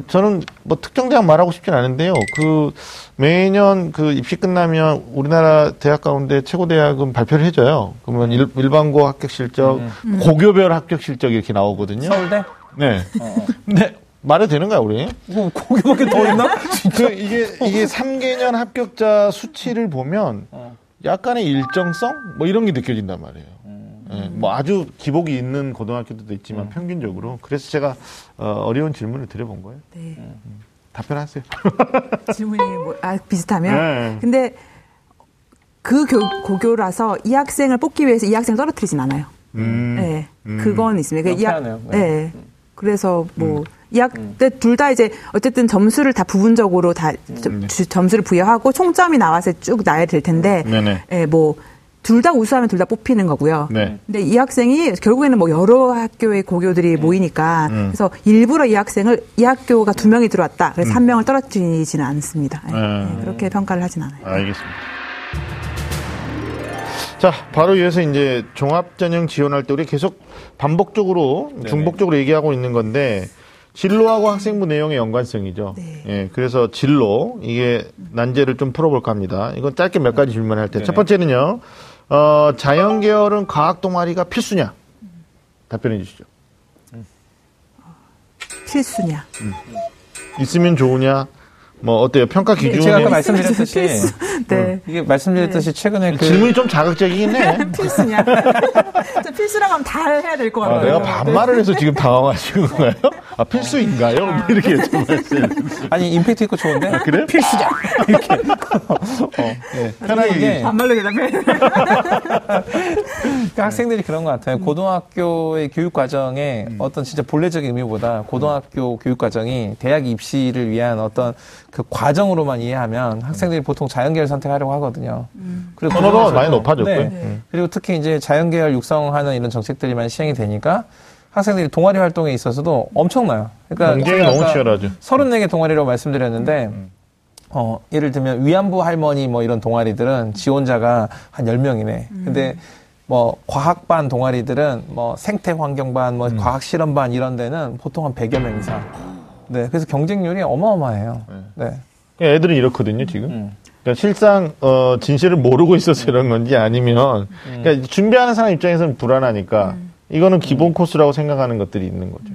저는 뭐 특정 대학 말하고 싶진 않은데요. 그, 매년 그 입시 끝나면 우리나라 대학 가운데 최고 대학은 발표를 해줘요. 그러면 일, 일반고 합격 실적, 고교별 합격 실적 이렇게 나오거든요. 서울대? 네. 근데 말해도 되는가요, 우리? 뭐 거기밖에 더 있나? (laughs) 그 이게 이게 3개년 합격자 수치를 보면 약간의 일정성 뭐 이런 게 느껴진단 말이에요. 예, 뭐 아주 기복이 있는 고등학교들도 있지만 평균적으로 그래서 제가 어, 어려운 질문을 드려본 거예요. 네. 답변하세요. (laughs) 질문이 뭐, 아, 비슷하면. 네. 근데 그 교, 고교라서 이 학생을 뽑기 위해서 이 학생을 떨어뜨리진 않아요. 음. 네, 음. 그건 있습니다. 이 학- 희한해요. 네. 네. 그래서 음. 뭐, 이 학, 둘다 이제 어쨌든 점수를 다 부분적으로 다 점- 주- 점수를 부여하고 총점이 나와서 쭉 나야 될 텐데, 네네. 예, 뭐, 둘 다 우수하면 둘 다 뽑히는 거고요. 네. 근데 이 학생이 결국에는 뭐 여러 학교의 고교들이 모이니까 음. 그래서 일부러 이 학생을 이 학교가 두 명이 들어왔다. 그래서 한 명을 떨어뜨리지는 않습니다. 예, 음. 예, 그렇게 평가를 하진 않아요. 알겠습니다. 자, 바로 이어서 이제 종합 전형 지원할 때 우리 계속 반복적으로 중복적으로 얘기하고 있는 건데 진로하고 학생부 내용의 연관성이죠. 네. 예, 그래서 진로 이게 난제를 좀 풀어볼까 합니다. 이건 짧게 몇 가지 질문할 때 첫 번째는요. 어, 자연 계열은 과학 동아리가 필수냐? 답변해 주시죠. 필수냐. 있으면 좋으냐? 뭐 어때요? 평가 기준이 제가 아까 말씀드렸듯이 네. 이게 말씀드렸듯이 최근에 그 질문이 좀 자극적이긴 해. (laughs) 필수냐. (laughs) 저 필수라고 하면 다 해야 될것 아, 같아요. 내가 반말을 해서 지금 당황하시는 (laughs) 거예요? 아, 필수인가요? 뭐 이렇게 여쭤봤어요. 아니 임팩트 있고 좋은데 그래? 필수자 이렇게 어, 예. 편하게 이게 얘기해. 반말로 대답해. 그러니까 학생들이 그런 것 같아요. 고등학교의 교육 과정에 어떤 진짜 본래적인 의미보다 고등학교 교육 과정이 대학 입시를 위한 어떤 그 과정으로만 이해하면 학생들이 보통 자연계열 선택하려고 하거든요. 그리고 선호도가 그중에서도- 많이 높아졌고요. 네. 네. 그리고 특히 이제 자연계열 육성하는 이런 정책들이 많이 시행이 되니까 학생들이 동아리 활동에 있어서도 엄청나요. 그러니까 경쟁이 너무 치열하죠. 34개 동아리라고 말씀드렸는데 어, 예를 들면 위안부 할머니 뭐 이런 동아리들은 지원자가 한 10명이네. 근데 뭐 과학반 동아리들은 뭐 생태 환경반, 뭐 과학 실험반 이런 데는 보통 한 100여 명 이상. 네. 그래서 경쟁률이 어마어마해요. 네. 그러니까 애들은 이렇거든요, 지금. 음. 그러니까 실상 어, 진실을 모르고 있어서 이런 건지 아니면 음. 그러니까 준비하는 사람 입장에서는 불안하니까 이거는 기본 코스라고 생각하는 것들이 있는 거죠.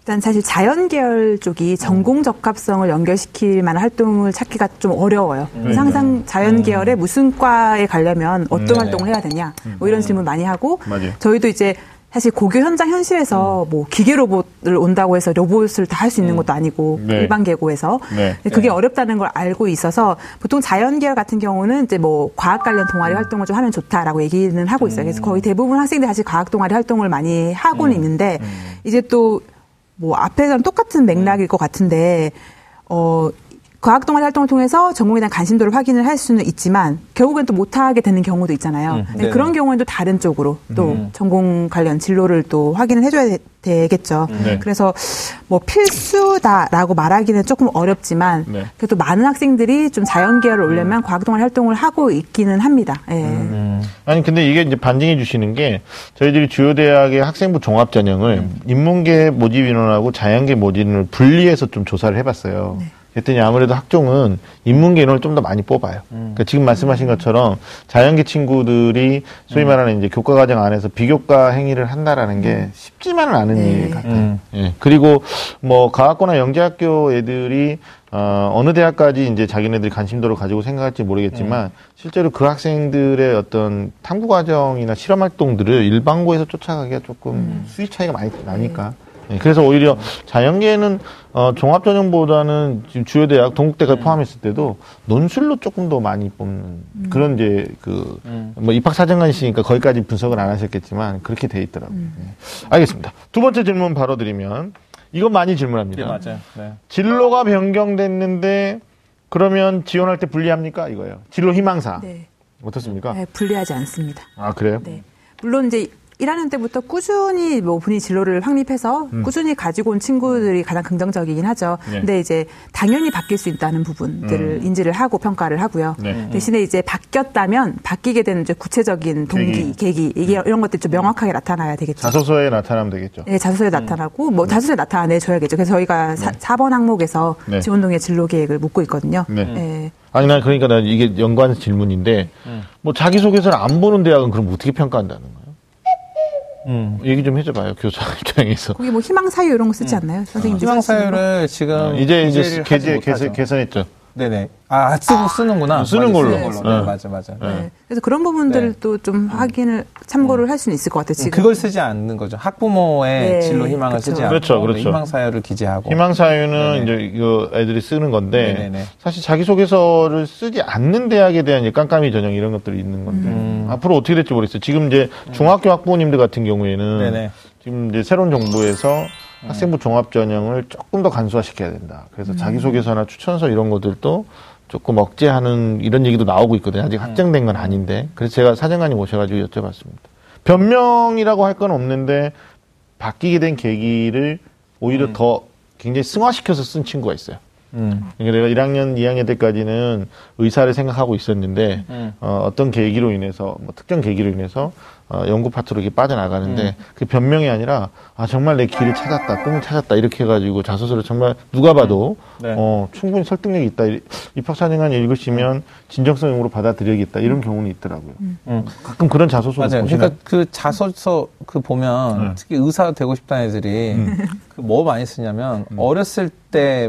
일단 사실 자연계열 쪽이 전공 적합성을 연결시킬 만한 활동을 찾기가 좀 어려워요. 그래서 항상 자연계열에 무슨 과에 가려면 어떤 네네. 활동을 해야 되냐 뭐 이런 질문 많이 하고 맞아요. 저희도 이제 사실 고교 현장 현실에서 뭐 기계 로봇을 온다고 해서 로봇을 다 할 수 있는 것도 아니고 네. 일반 계고에서. 네. 그게 어렵다는 걸 알고 있어서 보통 자연계열 같은 경우는 이제 뭐 과학 관련 동아리 활동을 좀 하면 좋다라고 얘기는 하고 있어요. 그래서 거의 대부분 학생들이 사실 과학 동아리 활동을 많이 하고는 있는데 이제 또 뭐 앞에랑 똑같은 맥락일 것 같은데 어 과학 동아리 활동을 통해서 전공에 대한 관심도를 확인을 할 수는 있지만 결국엔 또 못하게 되는 경우도 있잖아요. 음. 그런 경우는 또 다른 쪽으로 또 음. 전공 관련 진로를 또 확인을 해줘야 되, 겠죠 네. 그래서 뭐 필수다라고 말하기는 조금 어렵지만 네. 그래도 많은 학생들이 좀 자연계열을 오려면 과학 동아리 활동을 하고 있기는 합니다. 예. 음. 아니 근데 이게 이제 반증해 주시는 게 저희들이 주요 대학의 학생부 종합 전형을 인문계 모집 인원하고 자연계 모집 인원을 분리해서 좀 조사를 해봤어요. 그랬더니 아무래도 학종은 인문계 인원을 좀 더 많이 뽑아요. 그러니까 지금 말씀하신 것처럼 자연계 친구들이 소위 말하는 이제 교과 과정 안에서 비교과 행위를 한다라는 게 쉽지만은 않은 네. 일 같아요. 음. 예. 그리고 뭐 과학고나 영재학교 애들이 어, 어느 대학까지 이제 자기네들이 관심도를 가지고 생각할지 모르겠지만 실제로 그 학생들의 어떤 탐구 과정이나 실험 활동들을 일반고에서 쫓아가기가 조금 수위 차이가 많이 나니까. 예, 그래서 오히려 자연계는 어, 종합전형보다는 지금 주요 대학 동국대까지 포함했을 때도 논술로 조금 더 많이 뽑는 그런 이제 그뭐 입학 사정관이시니까 거기까지 분석을 안 하셨겠지만 그렇게 돼 있더라고요. 예. 알겠습니다. 두 번째 질문 바로 드리면 이건 많이 질문합니다. 네, 맞아요. 네. 진로가 변경됐는데 그러면 지원할 때 불리합니까? 이거예요. 진로 희망사. 네. 어떻습니까? 네, 불리하지 않습니다. 아, 그래요? 네. 물론 이제 1학년 때부터 꾸준히 뭐 본인 진로를 확립해서 꾸준히 가지고 온 친구들이 가장 긍정적이긴 하죠. 음. 네. 근데 이제 당연히 바뀔 수 있다는 부분들을 인지를 하고 평가를 하고요. 네. 대신에 이제 바뀌었다면 바뀌게 되는 이제 구체적인 동기, 계기, 이게 이런 것들이 좀 명확하게 나타나야 되겠죠. 자소서에 나타나면 되겠죠. 네, 자소서에 나타나고 뭐 자소서에 나타내 줘야겠죠. 그래서 저희가 사 4번 항목에서 네. 지원동의 진로 계획을 묻고 있거든요. 네. 네. 아니, 난 그러니까 난 이게 연관 질문인데 뭐 자기 소개서를 안 보는 대학은 그럼 어떻게 평가한다는 거예요? 음. 얘기 좀 해줘봐요, 교사 입장에서. 거기 뭐 희망 사유 이런 거 쓰지 않나요? 선생님 희망 사유를 지금 아, 이제 이제. 개선, 개선했죠. 네네. 아 쓰고 쓰는구나. 쓰는 맞아, 걸로. 쓰는 네. 네, 맞아 맞아. 네. 그래서 그런 부분들도 좀 확인을 참고를 할 수는 있을 것 같아요. 지금. 그걸 쓰지 않는 거죠. 학부모의 네, 진로 희망을 그렇죠. 쓰지 않고 그렇죠, 그렇죠. 희망 사유를 기재하고. 희망사유는 이제 이거 애들이 쓰는 건데 네네네. 사실 자기소개서를 쓰지 않는 대학에 대한 이제 깜깜이 전형 이런 것들이 있는 건데 음. 앞으로 어떻게 될지 모르겠어요. 지금 이제 중학교 학부모님들 같은 경우에는 네네. 지금 이제 새로운 정부에서 학생부 종합 전형을 조금 더 간소화시켜야 된다. 그래서 자기소개서나 추천서 이런 것들도 조금 억제하는 이런 얘기도 나오고 있거든요. 아직 확정된 건 아닌데. 그래서 제가 사정관님 모셔가지고 여쭤봤습니다. 변명이라고 할 건 없는데 바뀌게 된 계기를 오히려 더 굉장히 승화시켜서 쓴 친구가 있어요. 음. 그러니까 내가 1학년, 2학년 때까지는 의사를 생각하고 있었는데 음. 어, 떤 계기로 인해서 뭐 특정 계기로 인해서 어, 연구 파트로 이렇게 빠져나가는데 음. 그 변명이 아니라 아 정말 내 길을 찾았다, 꿈을 찾았다 이렇게 해가지고 자소서를 정말 누가 봐도 네. 어, 충분히 설득력이 있다. 입학사정관 읽으시면 진정성으로 받아들여야겠다 이런 경우는 있더라고요. 음. 가끔 그런 자소서 맞아요. 보시나요? 그러니까 그 자소서 그 보면 네. 특히 의사 되고 싶다는 애들이 그 뭐 많이 쓰냐면 어렸을 때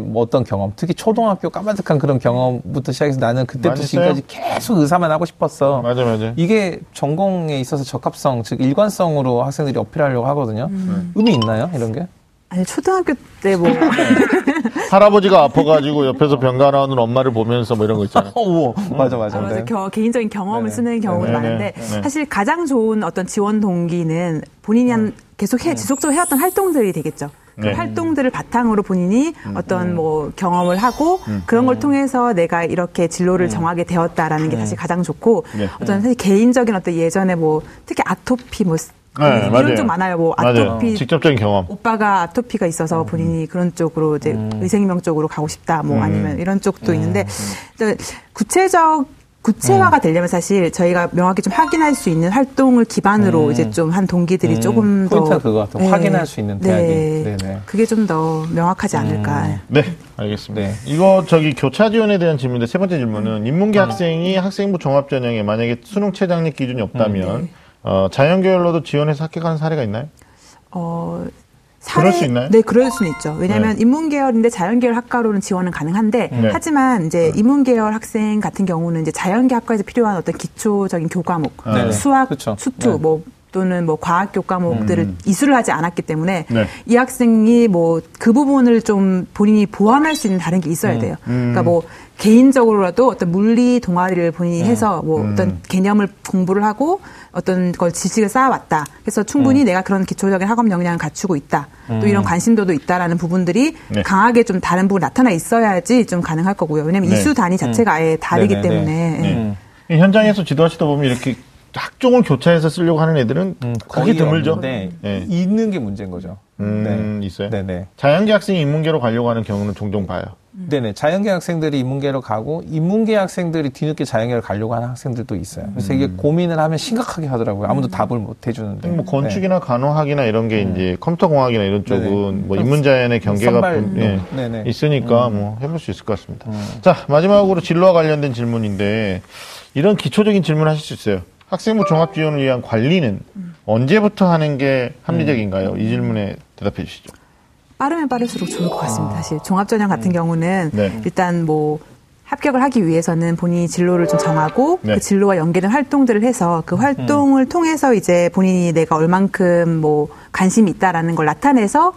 뭐 어떤 경험, 특히 초등학교 까마득한 그런 경험부터 시작해서 나는 그때부터 지금까지 계속 의사만 하고 싶었어. 맞아, 맞아. 이게 전공에 있어서 적합성, 즉 일관성으로 학생들이 어필하려고 하거든요. 의미 있나요? 이런 게? 아니 초등학교 때 뭐 (laughs) 할아버지가 아파가지고 옆에서 병가 나오는 엄마를 보면서 뭐 이런 거 있잖아요. 어, (laughs) 우와. 맞아, 맞아. 아, 맞아. 네. 겨- 개인적인 경험을 네네. 쓰는 경우가 네네. 많은데 네네. 사실 가장 좋은 어떤 지원 동기는 본인이 한 계속 해, 지속적으로 해왔던 활동들이 되겠죠. 그 네. 활동들을 바탕으로 본인이 어떤 뭐 경험을 하고 음. 그런 걸 통해서 내가 이렇게 진로를 정하게 되었다라는 게 사실 가장 좋고 네. 어떤 사실 개인적인 어떤 예전에 뭐 특히 아토피 뭐 네, 이런 맞아요. 쪽 많아요. 뭐 맞아요. 아토피 직접적인 경험. 오빠가 아토피가 있어서 본인이 그런 쪽으로 이제 의생명 쪽으로 가고 싶다, 뭐 음. 아니면 이런 쪽도 있는데 또 구체적 구체화가 되려면 사실 저희가 명확히 좀 확인할 수 있는 활동을 기반으로 이제 좀 한 동기들이 음, 조금 더 포인트가 그거 같아요. 확인할 수 있는 대학이. 네네. 그게 좀 더 명확하지 않을까. 네, 알겠습니다. 네. 이거 저기 교차 지원에 대한 질문인데 세 번째 질문은 인문계 학생이 학생부 종합 전형에 만약에 수능 최장력 기준이 없다면 어, 자연계열로도 지원해서 합격하는 사례가 있나요? 어, 그럴 수 있나요? 네, 그럴 수는 있죠. 왜냐하면 네. 인문계열인데 자연계열 학과로는 지원은 가능한데, 네. 하지만 이제 인문계열 학생 같은 경우는 이제 자연계 학과에서 필요한 어떤 기초적인 교과목, 네. 수학, 그쵸. 수투, 네. 뭐 또는 뭐 과학 교과목들을 이수를 하지 않았기 때문에 네. 이 학생이 뭐 그 부분을 좀 본인이 보완할 수 있는 다른 게 있어야 돼요. 그러니까 뭐 개인적으로라도 어떤 물리 동아리를 본인이 해서 뭐 어떤 개념을 공부를 하고 어떤 걸 지식을 쌓아왔다. 그래서 충분히 내가 그런 기초적인 학업 역량을 갖추고 있다. 또 이런 관심도도 있다라는 부분들이 네. 강하게 좀 다른 부분 나타나 있어야지 좀 가능할 거고요. 왜냐하면 네. 이수 단위 자체가 아예 다르기 네네네. 때문에. 네. 음. 이 현장에서 지도하시다 보면 이렇게 학종을 교차해서 쓰려고 하는 애들은 음, 거의 드물죠. 네. 있는 게 문제인 거죠. 음, 있어요. 네네. 자연계 학생이 인문계로 가려고 하는 경우는 종종 봐요. 네네. 자연계 학생들이 인문계로 가고 인문계 학생들이 뒤늦게 자연계로 가려고 하는 학생들도 있어요. 그래서 이게 고민을 하면 심각하게 하더라고요. 아무도 답을 못 해주는데. 뭐 네. 건축이나 간호학이나 이런 게 이제 컴퓨터공학이나 이런 쪽은 네네. 뭐 인문자연의 경계가 분- 예, 네네. 있으니까 뭐 해볼 수 있을 것 같습니다. 자 마지막으로 진로와 관련된 질문인데 이런 기초적인 질문 하실 수 있어요. 학생부 종합 지원을 위한 관리는 언제부터 하는 게 합리적인가요? 이 질문에 대답해 주시죠. 빠르면 빠를수록 좋을 것 같습니다. 사실 종합전형 같은 경우는 네. 일단 뭐 합격을 하기 위해서는 본인이 진로를 좀 정하고 네. 그 진로와 연계된 활동들을 해서 그 활동을 통해서 이제 본인이 내가 얼만큼 뭐 관심이 있다라는 걸 나타내서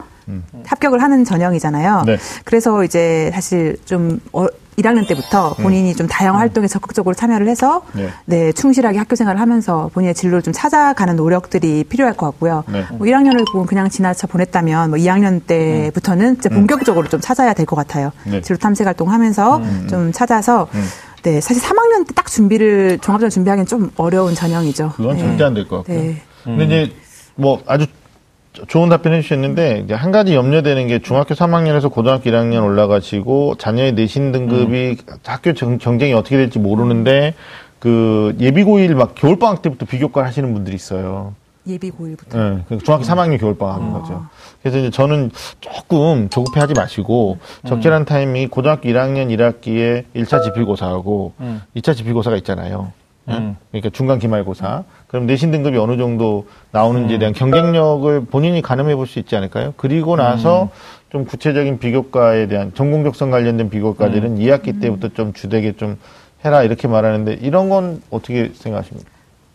합격을 하는 전형이잖아요. 네. 그래서 이제 사실 좀 어, 1학년 때부터 본인이 좀 다양한 활동에 적극적으로 참여를 해서 네. 네, 충실하게 학교 생활을 하면서 본인의 진로를 좀 찾아가는 노력들이 필요할 것 같고요. 네. 뭐 1학년을 보면 그냥 지나쳐 보냈다면 뭐 2학년 때부터는 이제 본격적으로 좀 찾아야 될 것 같아요. 네. 진로 탐색 활동하면서 좀 찾아서 네, 사실 3학년 때 딱 준비를 종합전 준비하기는 좀 어려운 전형이죠. 그건 네. 절대 안 될 것 같고요. 네. 근데 이제 뭐 아주 좋은 답변 해주셨는데 이제 한 가지 염려되는 게 중학교 3학년에서 고등학교 1학년 올라가시고 자녀의 내신 등급이 학교 정- 경쟁이 어떻게 될지 모르는데 그 예비고일 막 겨울방학 때부터 비교과 하시는 분들이 있어요. 예비 고1부터. 예, 그 중학교 3학년 겨울방학 하는 거죠. 그래서 이제 저는 조금 조급해 하지 마시고 적절한 타이밍이 고등학교 1학년 1학기에 1차 지필고사하고 음. 2차 지필고사가 있잖아요. 예? 음. 그러니까 중간 기말고사. 그럼 내신 등급이 어느 정도 나오는지에 대한 경쟁력을 본인이 가늠해 볼 수 있지 않을까요? 그리고 나서 좀 구체적인 비교과에 대한 전공 적성 관련된 비교과들은 2학기 때부터 좀 주되게 좀 해라 이렇게 말하는데 이런 건 어떻게 생각하십니까?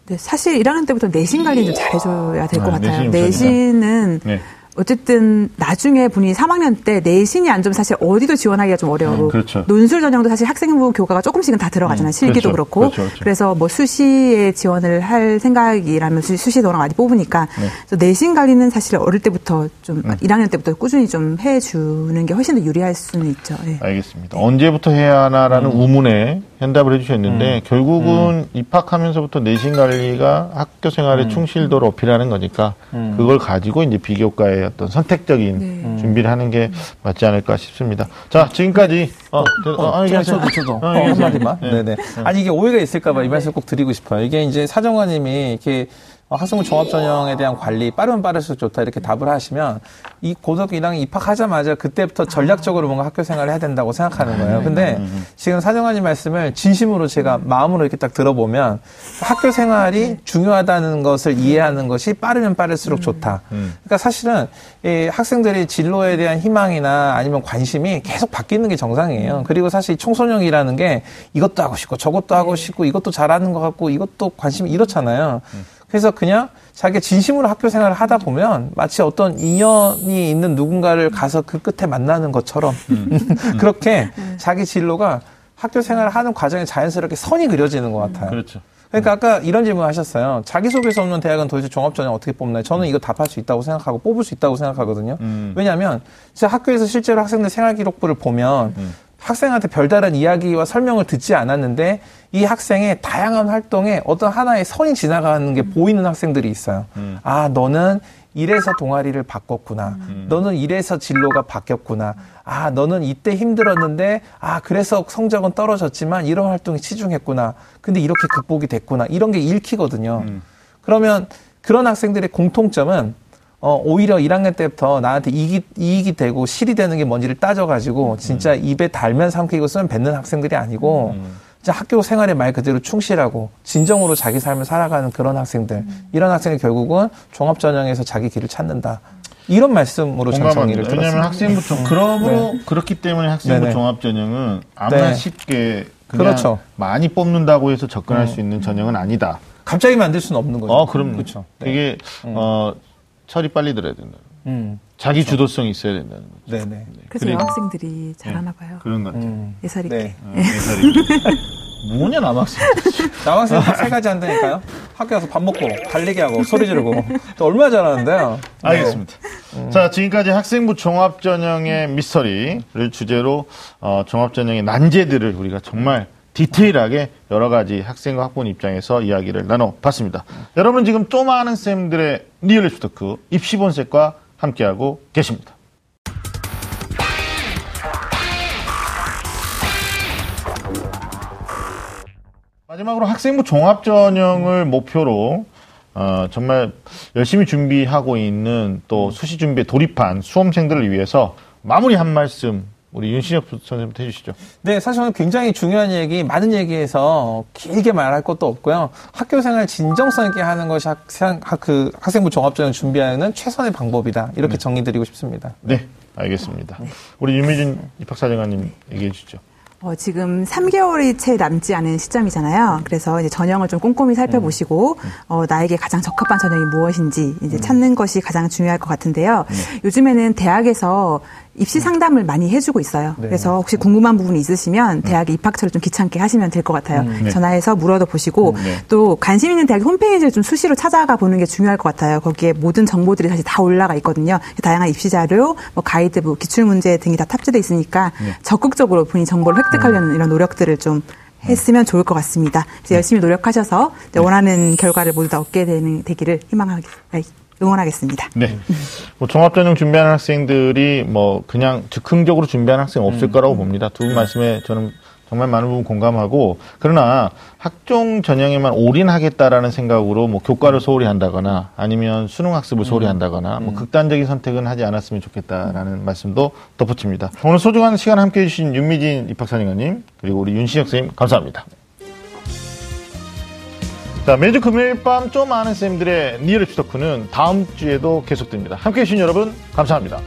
네, 사실 1학년 때부터 내신 관리 좀 잘해줘야 될것 아, 같아요. 내신은 네. 어쨌든 나중에 본인이 3학년 때 내신이 안 좋으면 사실 어디도 지원하기가 좀 어려워. 음, 그렇죠. 논술 전형도 사실 학생부 교과가 조금씩은 다 들어가잖아요. 음, 실기도 그렇죠. 그렇고 그렇죠, 그렇죠. 그래서 뭐 수시에 지원을 할 생각이라면 수, 수시 도랑 많이 뽑으니까 네. 그래서 내신 관리는 사실 어릴 때부터 좀 음. 1학년 때부터 꾸준히 좀 해주는 게 훨씬 더 유리할 수는 있죠. 예. 알겠습니다. 언제부터 해야 하나라는 우문에 현답을 해주셨는데 결국은 입학하면서부터 내신 관리가 학교 생활의 충실도를 어필하는 거니까 그걸 가지고 이제 비교과 의 어떤 선택적인 네. 준비를 하는 게 맞지 않을까 싶습니다. 자 지금까지 어, 저- 어, 아, 저, 얘기하세요. 저도, 저도. 어, 어. 한마디만. 네. 네네. 아니, 이게 오해가 있을까봐 이 말씀 꼭 드리고 싶어요. 이게 이제 사정관님이 이렇게 어, 학생부 종합전형에 대한 관리 빠르면 빠를수록 좋다 이렇게 답을 하시면 이 고등학교 1학년 입학하자마자 그때부터 전략적으로 뭔가 학교 생활을 해야 된다고 생각하는 거예요. 근데 지금 사정관님 말씀을 진심으로 제가 마음으로 이렇게 딱 들어보면 학교 생활이 중요하다는 것을 이해하는 것이 빠르면 빠를수록 좋다. 그러니까 사실은 이 학생들이 진로에 대한 희망이나 아니면 관심이 계속 바뀌는 게 정상이에요. 그리고 사실 이 청소년이라는 게 이것도 하고 싶고 저것도 하고 싶고 이것도 잘하는 것 같고 이것도 관심이 이렇잖아요. 그래서 그냥 자기가 진심으로 학교 생활을 하다 보면 마치 어떤 인연이 있는 누군가를 가서 그 끝에 만나는 것처럼 (laughs) 그렇게 자기 진로가 학교 생활을 하는 과정에 자연스럽게 선이 그려지는 것 같아요. 그렇죠. 그러니까 아까 이런 질문 하셨어요. 자기소개서 없는 대학은 도대체 종합전형 어떻게 뽑나요? 저는 이거 답할 수 있다고 생각하고 뽑을 수 있다고 생각하거든요. 음. 왜냐하면 진짜 학교에서 실제로 학생들 생활기록부를 보면 음. 학생한테 별다른 이야기와 설명을 듣지 않았는데 이 학생의 다양한 활동에 어떤 하나의 선이 지나가는 게 보이는 학생들이 있어요. 음. 아, 너는 이래서 동아리를 바꿨구나. 음. 너는 이래서 진로가 바뀌었구나. 아, 너는 이때 힘들었는데, 아, 그래서 성적은 떨어졌지만 이런 활동에 치중했구나. 근데 이렇게 극복이 됐구나. 이런 게 읽히거든요. 음. 그러면 그런 학생들의 공통점은 어, 오히려 1학년 때부터 나한테 이익이, 이익이 되고 실이 되는 게 뭔지를 따져가지고 진짜 입에 달면 삼키고 쓰면 뱉는 학생들이 아니고 진짜 학교 생활에 말 그대로 충실하고 진정으로 자기 삶을 살아가는 그런 학생들 이런 학생이 결국은 종합 전형에서 자기 길을 찾는다 이런 말씀으로 전 정리를 공감합니다. 왜냐하면 들었습니다. 학생부 종 그러므로 그렇기 때문에 학생부 네네. 종합 전형은 아무나 네. 쉽게 그냥 그렇죠. 많이 뽑는다고 해서 접근할 수 있는 전형은 아니다. 갑자기 만들 수는 없는 거죠. 어, 그럼 그렇죠. 네. 되게 어 처리 빨리 들어야 된다. 음, 자기 주도성이 있어야 된다는 거죠. 네네. 그래서 그리고- 여학생들이 잘하나 봐요. 그런 것 같아요. 음, 예살 있게. 네. 어, 예살이. (laughs) 뭐냐 남학생. (laughs) 남학생 세 가지 한다니까요. 학교 가서 밥 먹고 달리기 하고 소리 지르고 (laughs) 또 얼마나 잘하는데요. 네. 알겠습니다. 자, 지금까지 학생부 종합전형의 미스터리를 주제로 어, 종합전형의 난제들을 우리가 정말 디테일하게 여러 가지 학생과 학부모 입장에서 이야기를 나눠봤습니다. 여러분 지금 또 좀 아는 쌤들의 real 이슈 talk 입시 본색과 함께하고 계십니다. 마지막으로 학생부 종합전형을 목표로 어, 정말 열심히 준비하고 있는 또 수시 준비에 돌입한 수험생들을 위해서 마무리 한 말씀 우리 윤신혁 선생님부터 해주시죠. 네, 사실 오늘 굉장히 중요한 얘기, 많은 얘기해서 길게 말할 것도 없고요. 학교 생활 진정성 있게 하는 것이 학생, 학, 그 학생부 종합전형 준비하는 최선의 방법이다. 이렇게 정리드리고 싶습니다. 네, 알겠습니다. 우리 유미준 입학사정관님 얘기해 주시죠. 어, 지금 3개월이 채 남지 않은 시점이잖아요. 그래서 이제 전형을 좀 꼼꼼히 살펴보시고 어, 나에게 가장 적합한 전형이 무엇인지 이제 찾는 것이 가장 중요할 것 같은데요. 요즘에는 대학에서 입시 상담을 많이 해주고 있어요. 네. 그래서 혹시 궁금한 부분이 있으시면 대학의 입학처를 좀 귀찮게 하시면 될 것 같아요. 네. 전화해서 물어도 보시고 네. 또 관심 있는 대학 홈페이지를 좀 수시로 찾아가 보는 게 중요할 것 같아요. 거기에 모든 정보들이 사실 다 올라가 있거든요. 다양한 입시 자료, 뭐 가이드북, 기출 문제 등이 다 탑재돼 있으니까 적극적으로 본인 정보를 획득하려는 이런 노력들을 좀 했으면 좋을 것 같습니다. 그래서 열심히 노력하셔서 이제 원하는 결과를 모두 다 얻게 되는 되기를 희망하겠, 아니, 응원하겠습니다. 네. 뭐 종합전형 준비하는 학생들이 뭐 그냥 즉흥적으로 준비하는 학생 없을 거라고 봅니다. 두 분 말씀에 저는 정말 많은 부분 공감하고 그러나 학종 전형에만 올인하겠다라는 생각으로 뭐 교과를 소홀히 한다거나 아니면 수능 학습을 소홀히 한다거나 뭐 극단적인 선택은 하지 않았으면 좋겠다라는 말씀도 덧붙입니다. 오늘 소중한 시간 함께 해주신 윤미진 입학사정관님 그리고 우리 윤신혁 선생님 감사합니다. 자, 매주 금요일 밤 좀 아는 쌤들의 real 이슈 talk는 다음 주에도 계속됩니다. 함께 해주신 여러분, 감사합니다.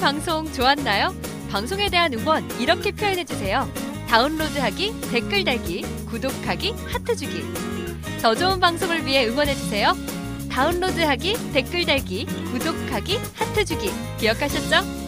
방송 좋았나요? 방송에 대한 응원 이렇게 표현해주세요. 다운로드하기, 댓글 달기, 구독하기, 하트 주기. 더 좋은 방송을 위해 응원해주세요. 다운로드하기, 댓글 달기, 구독하기, 하트 주기. 기억하셨죠?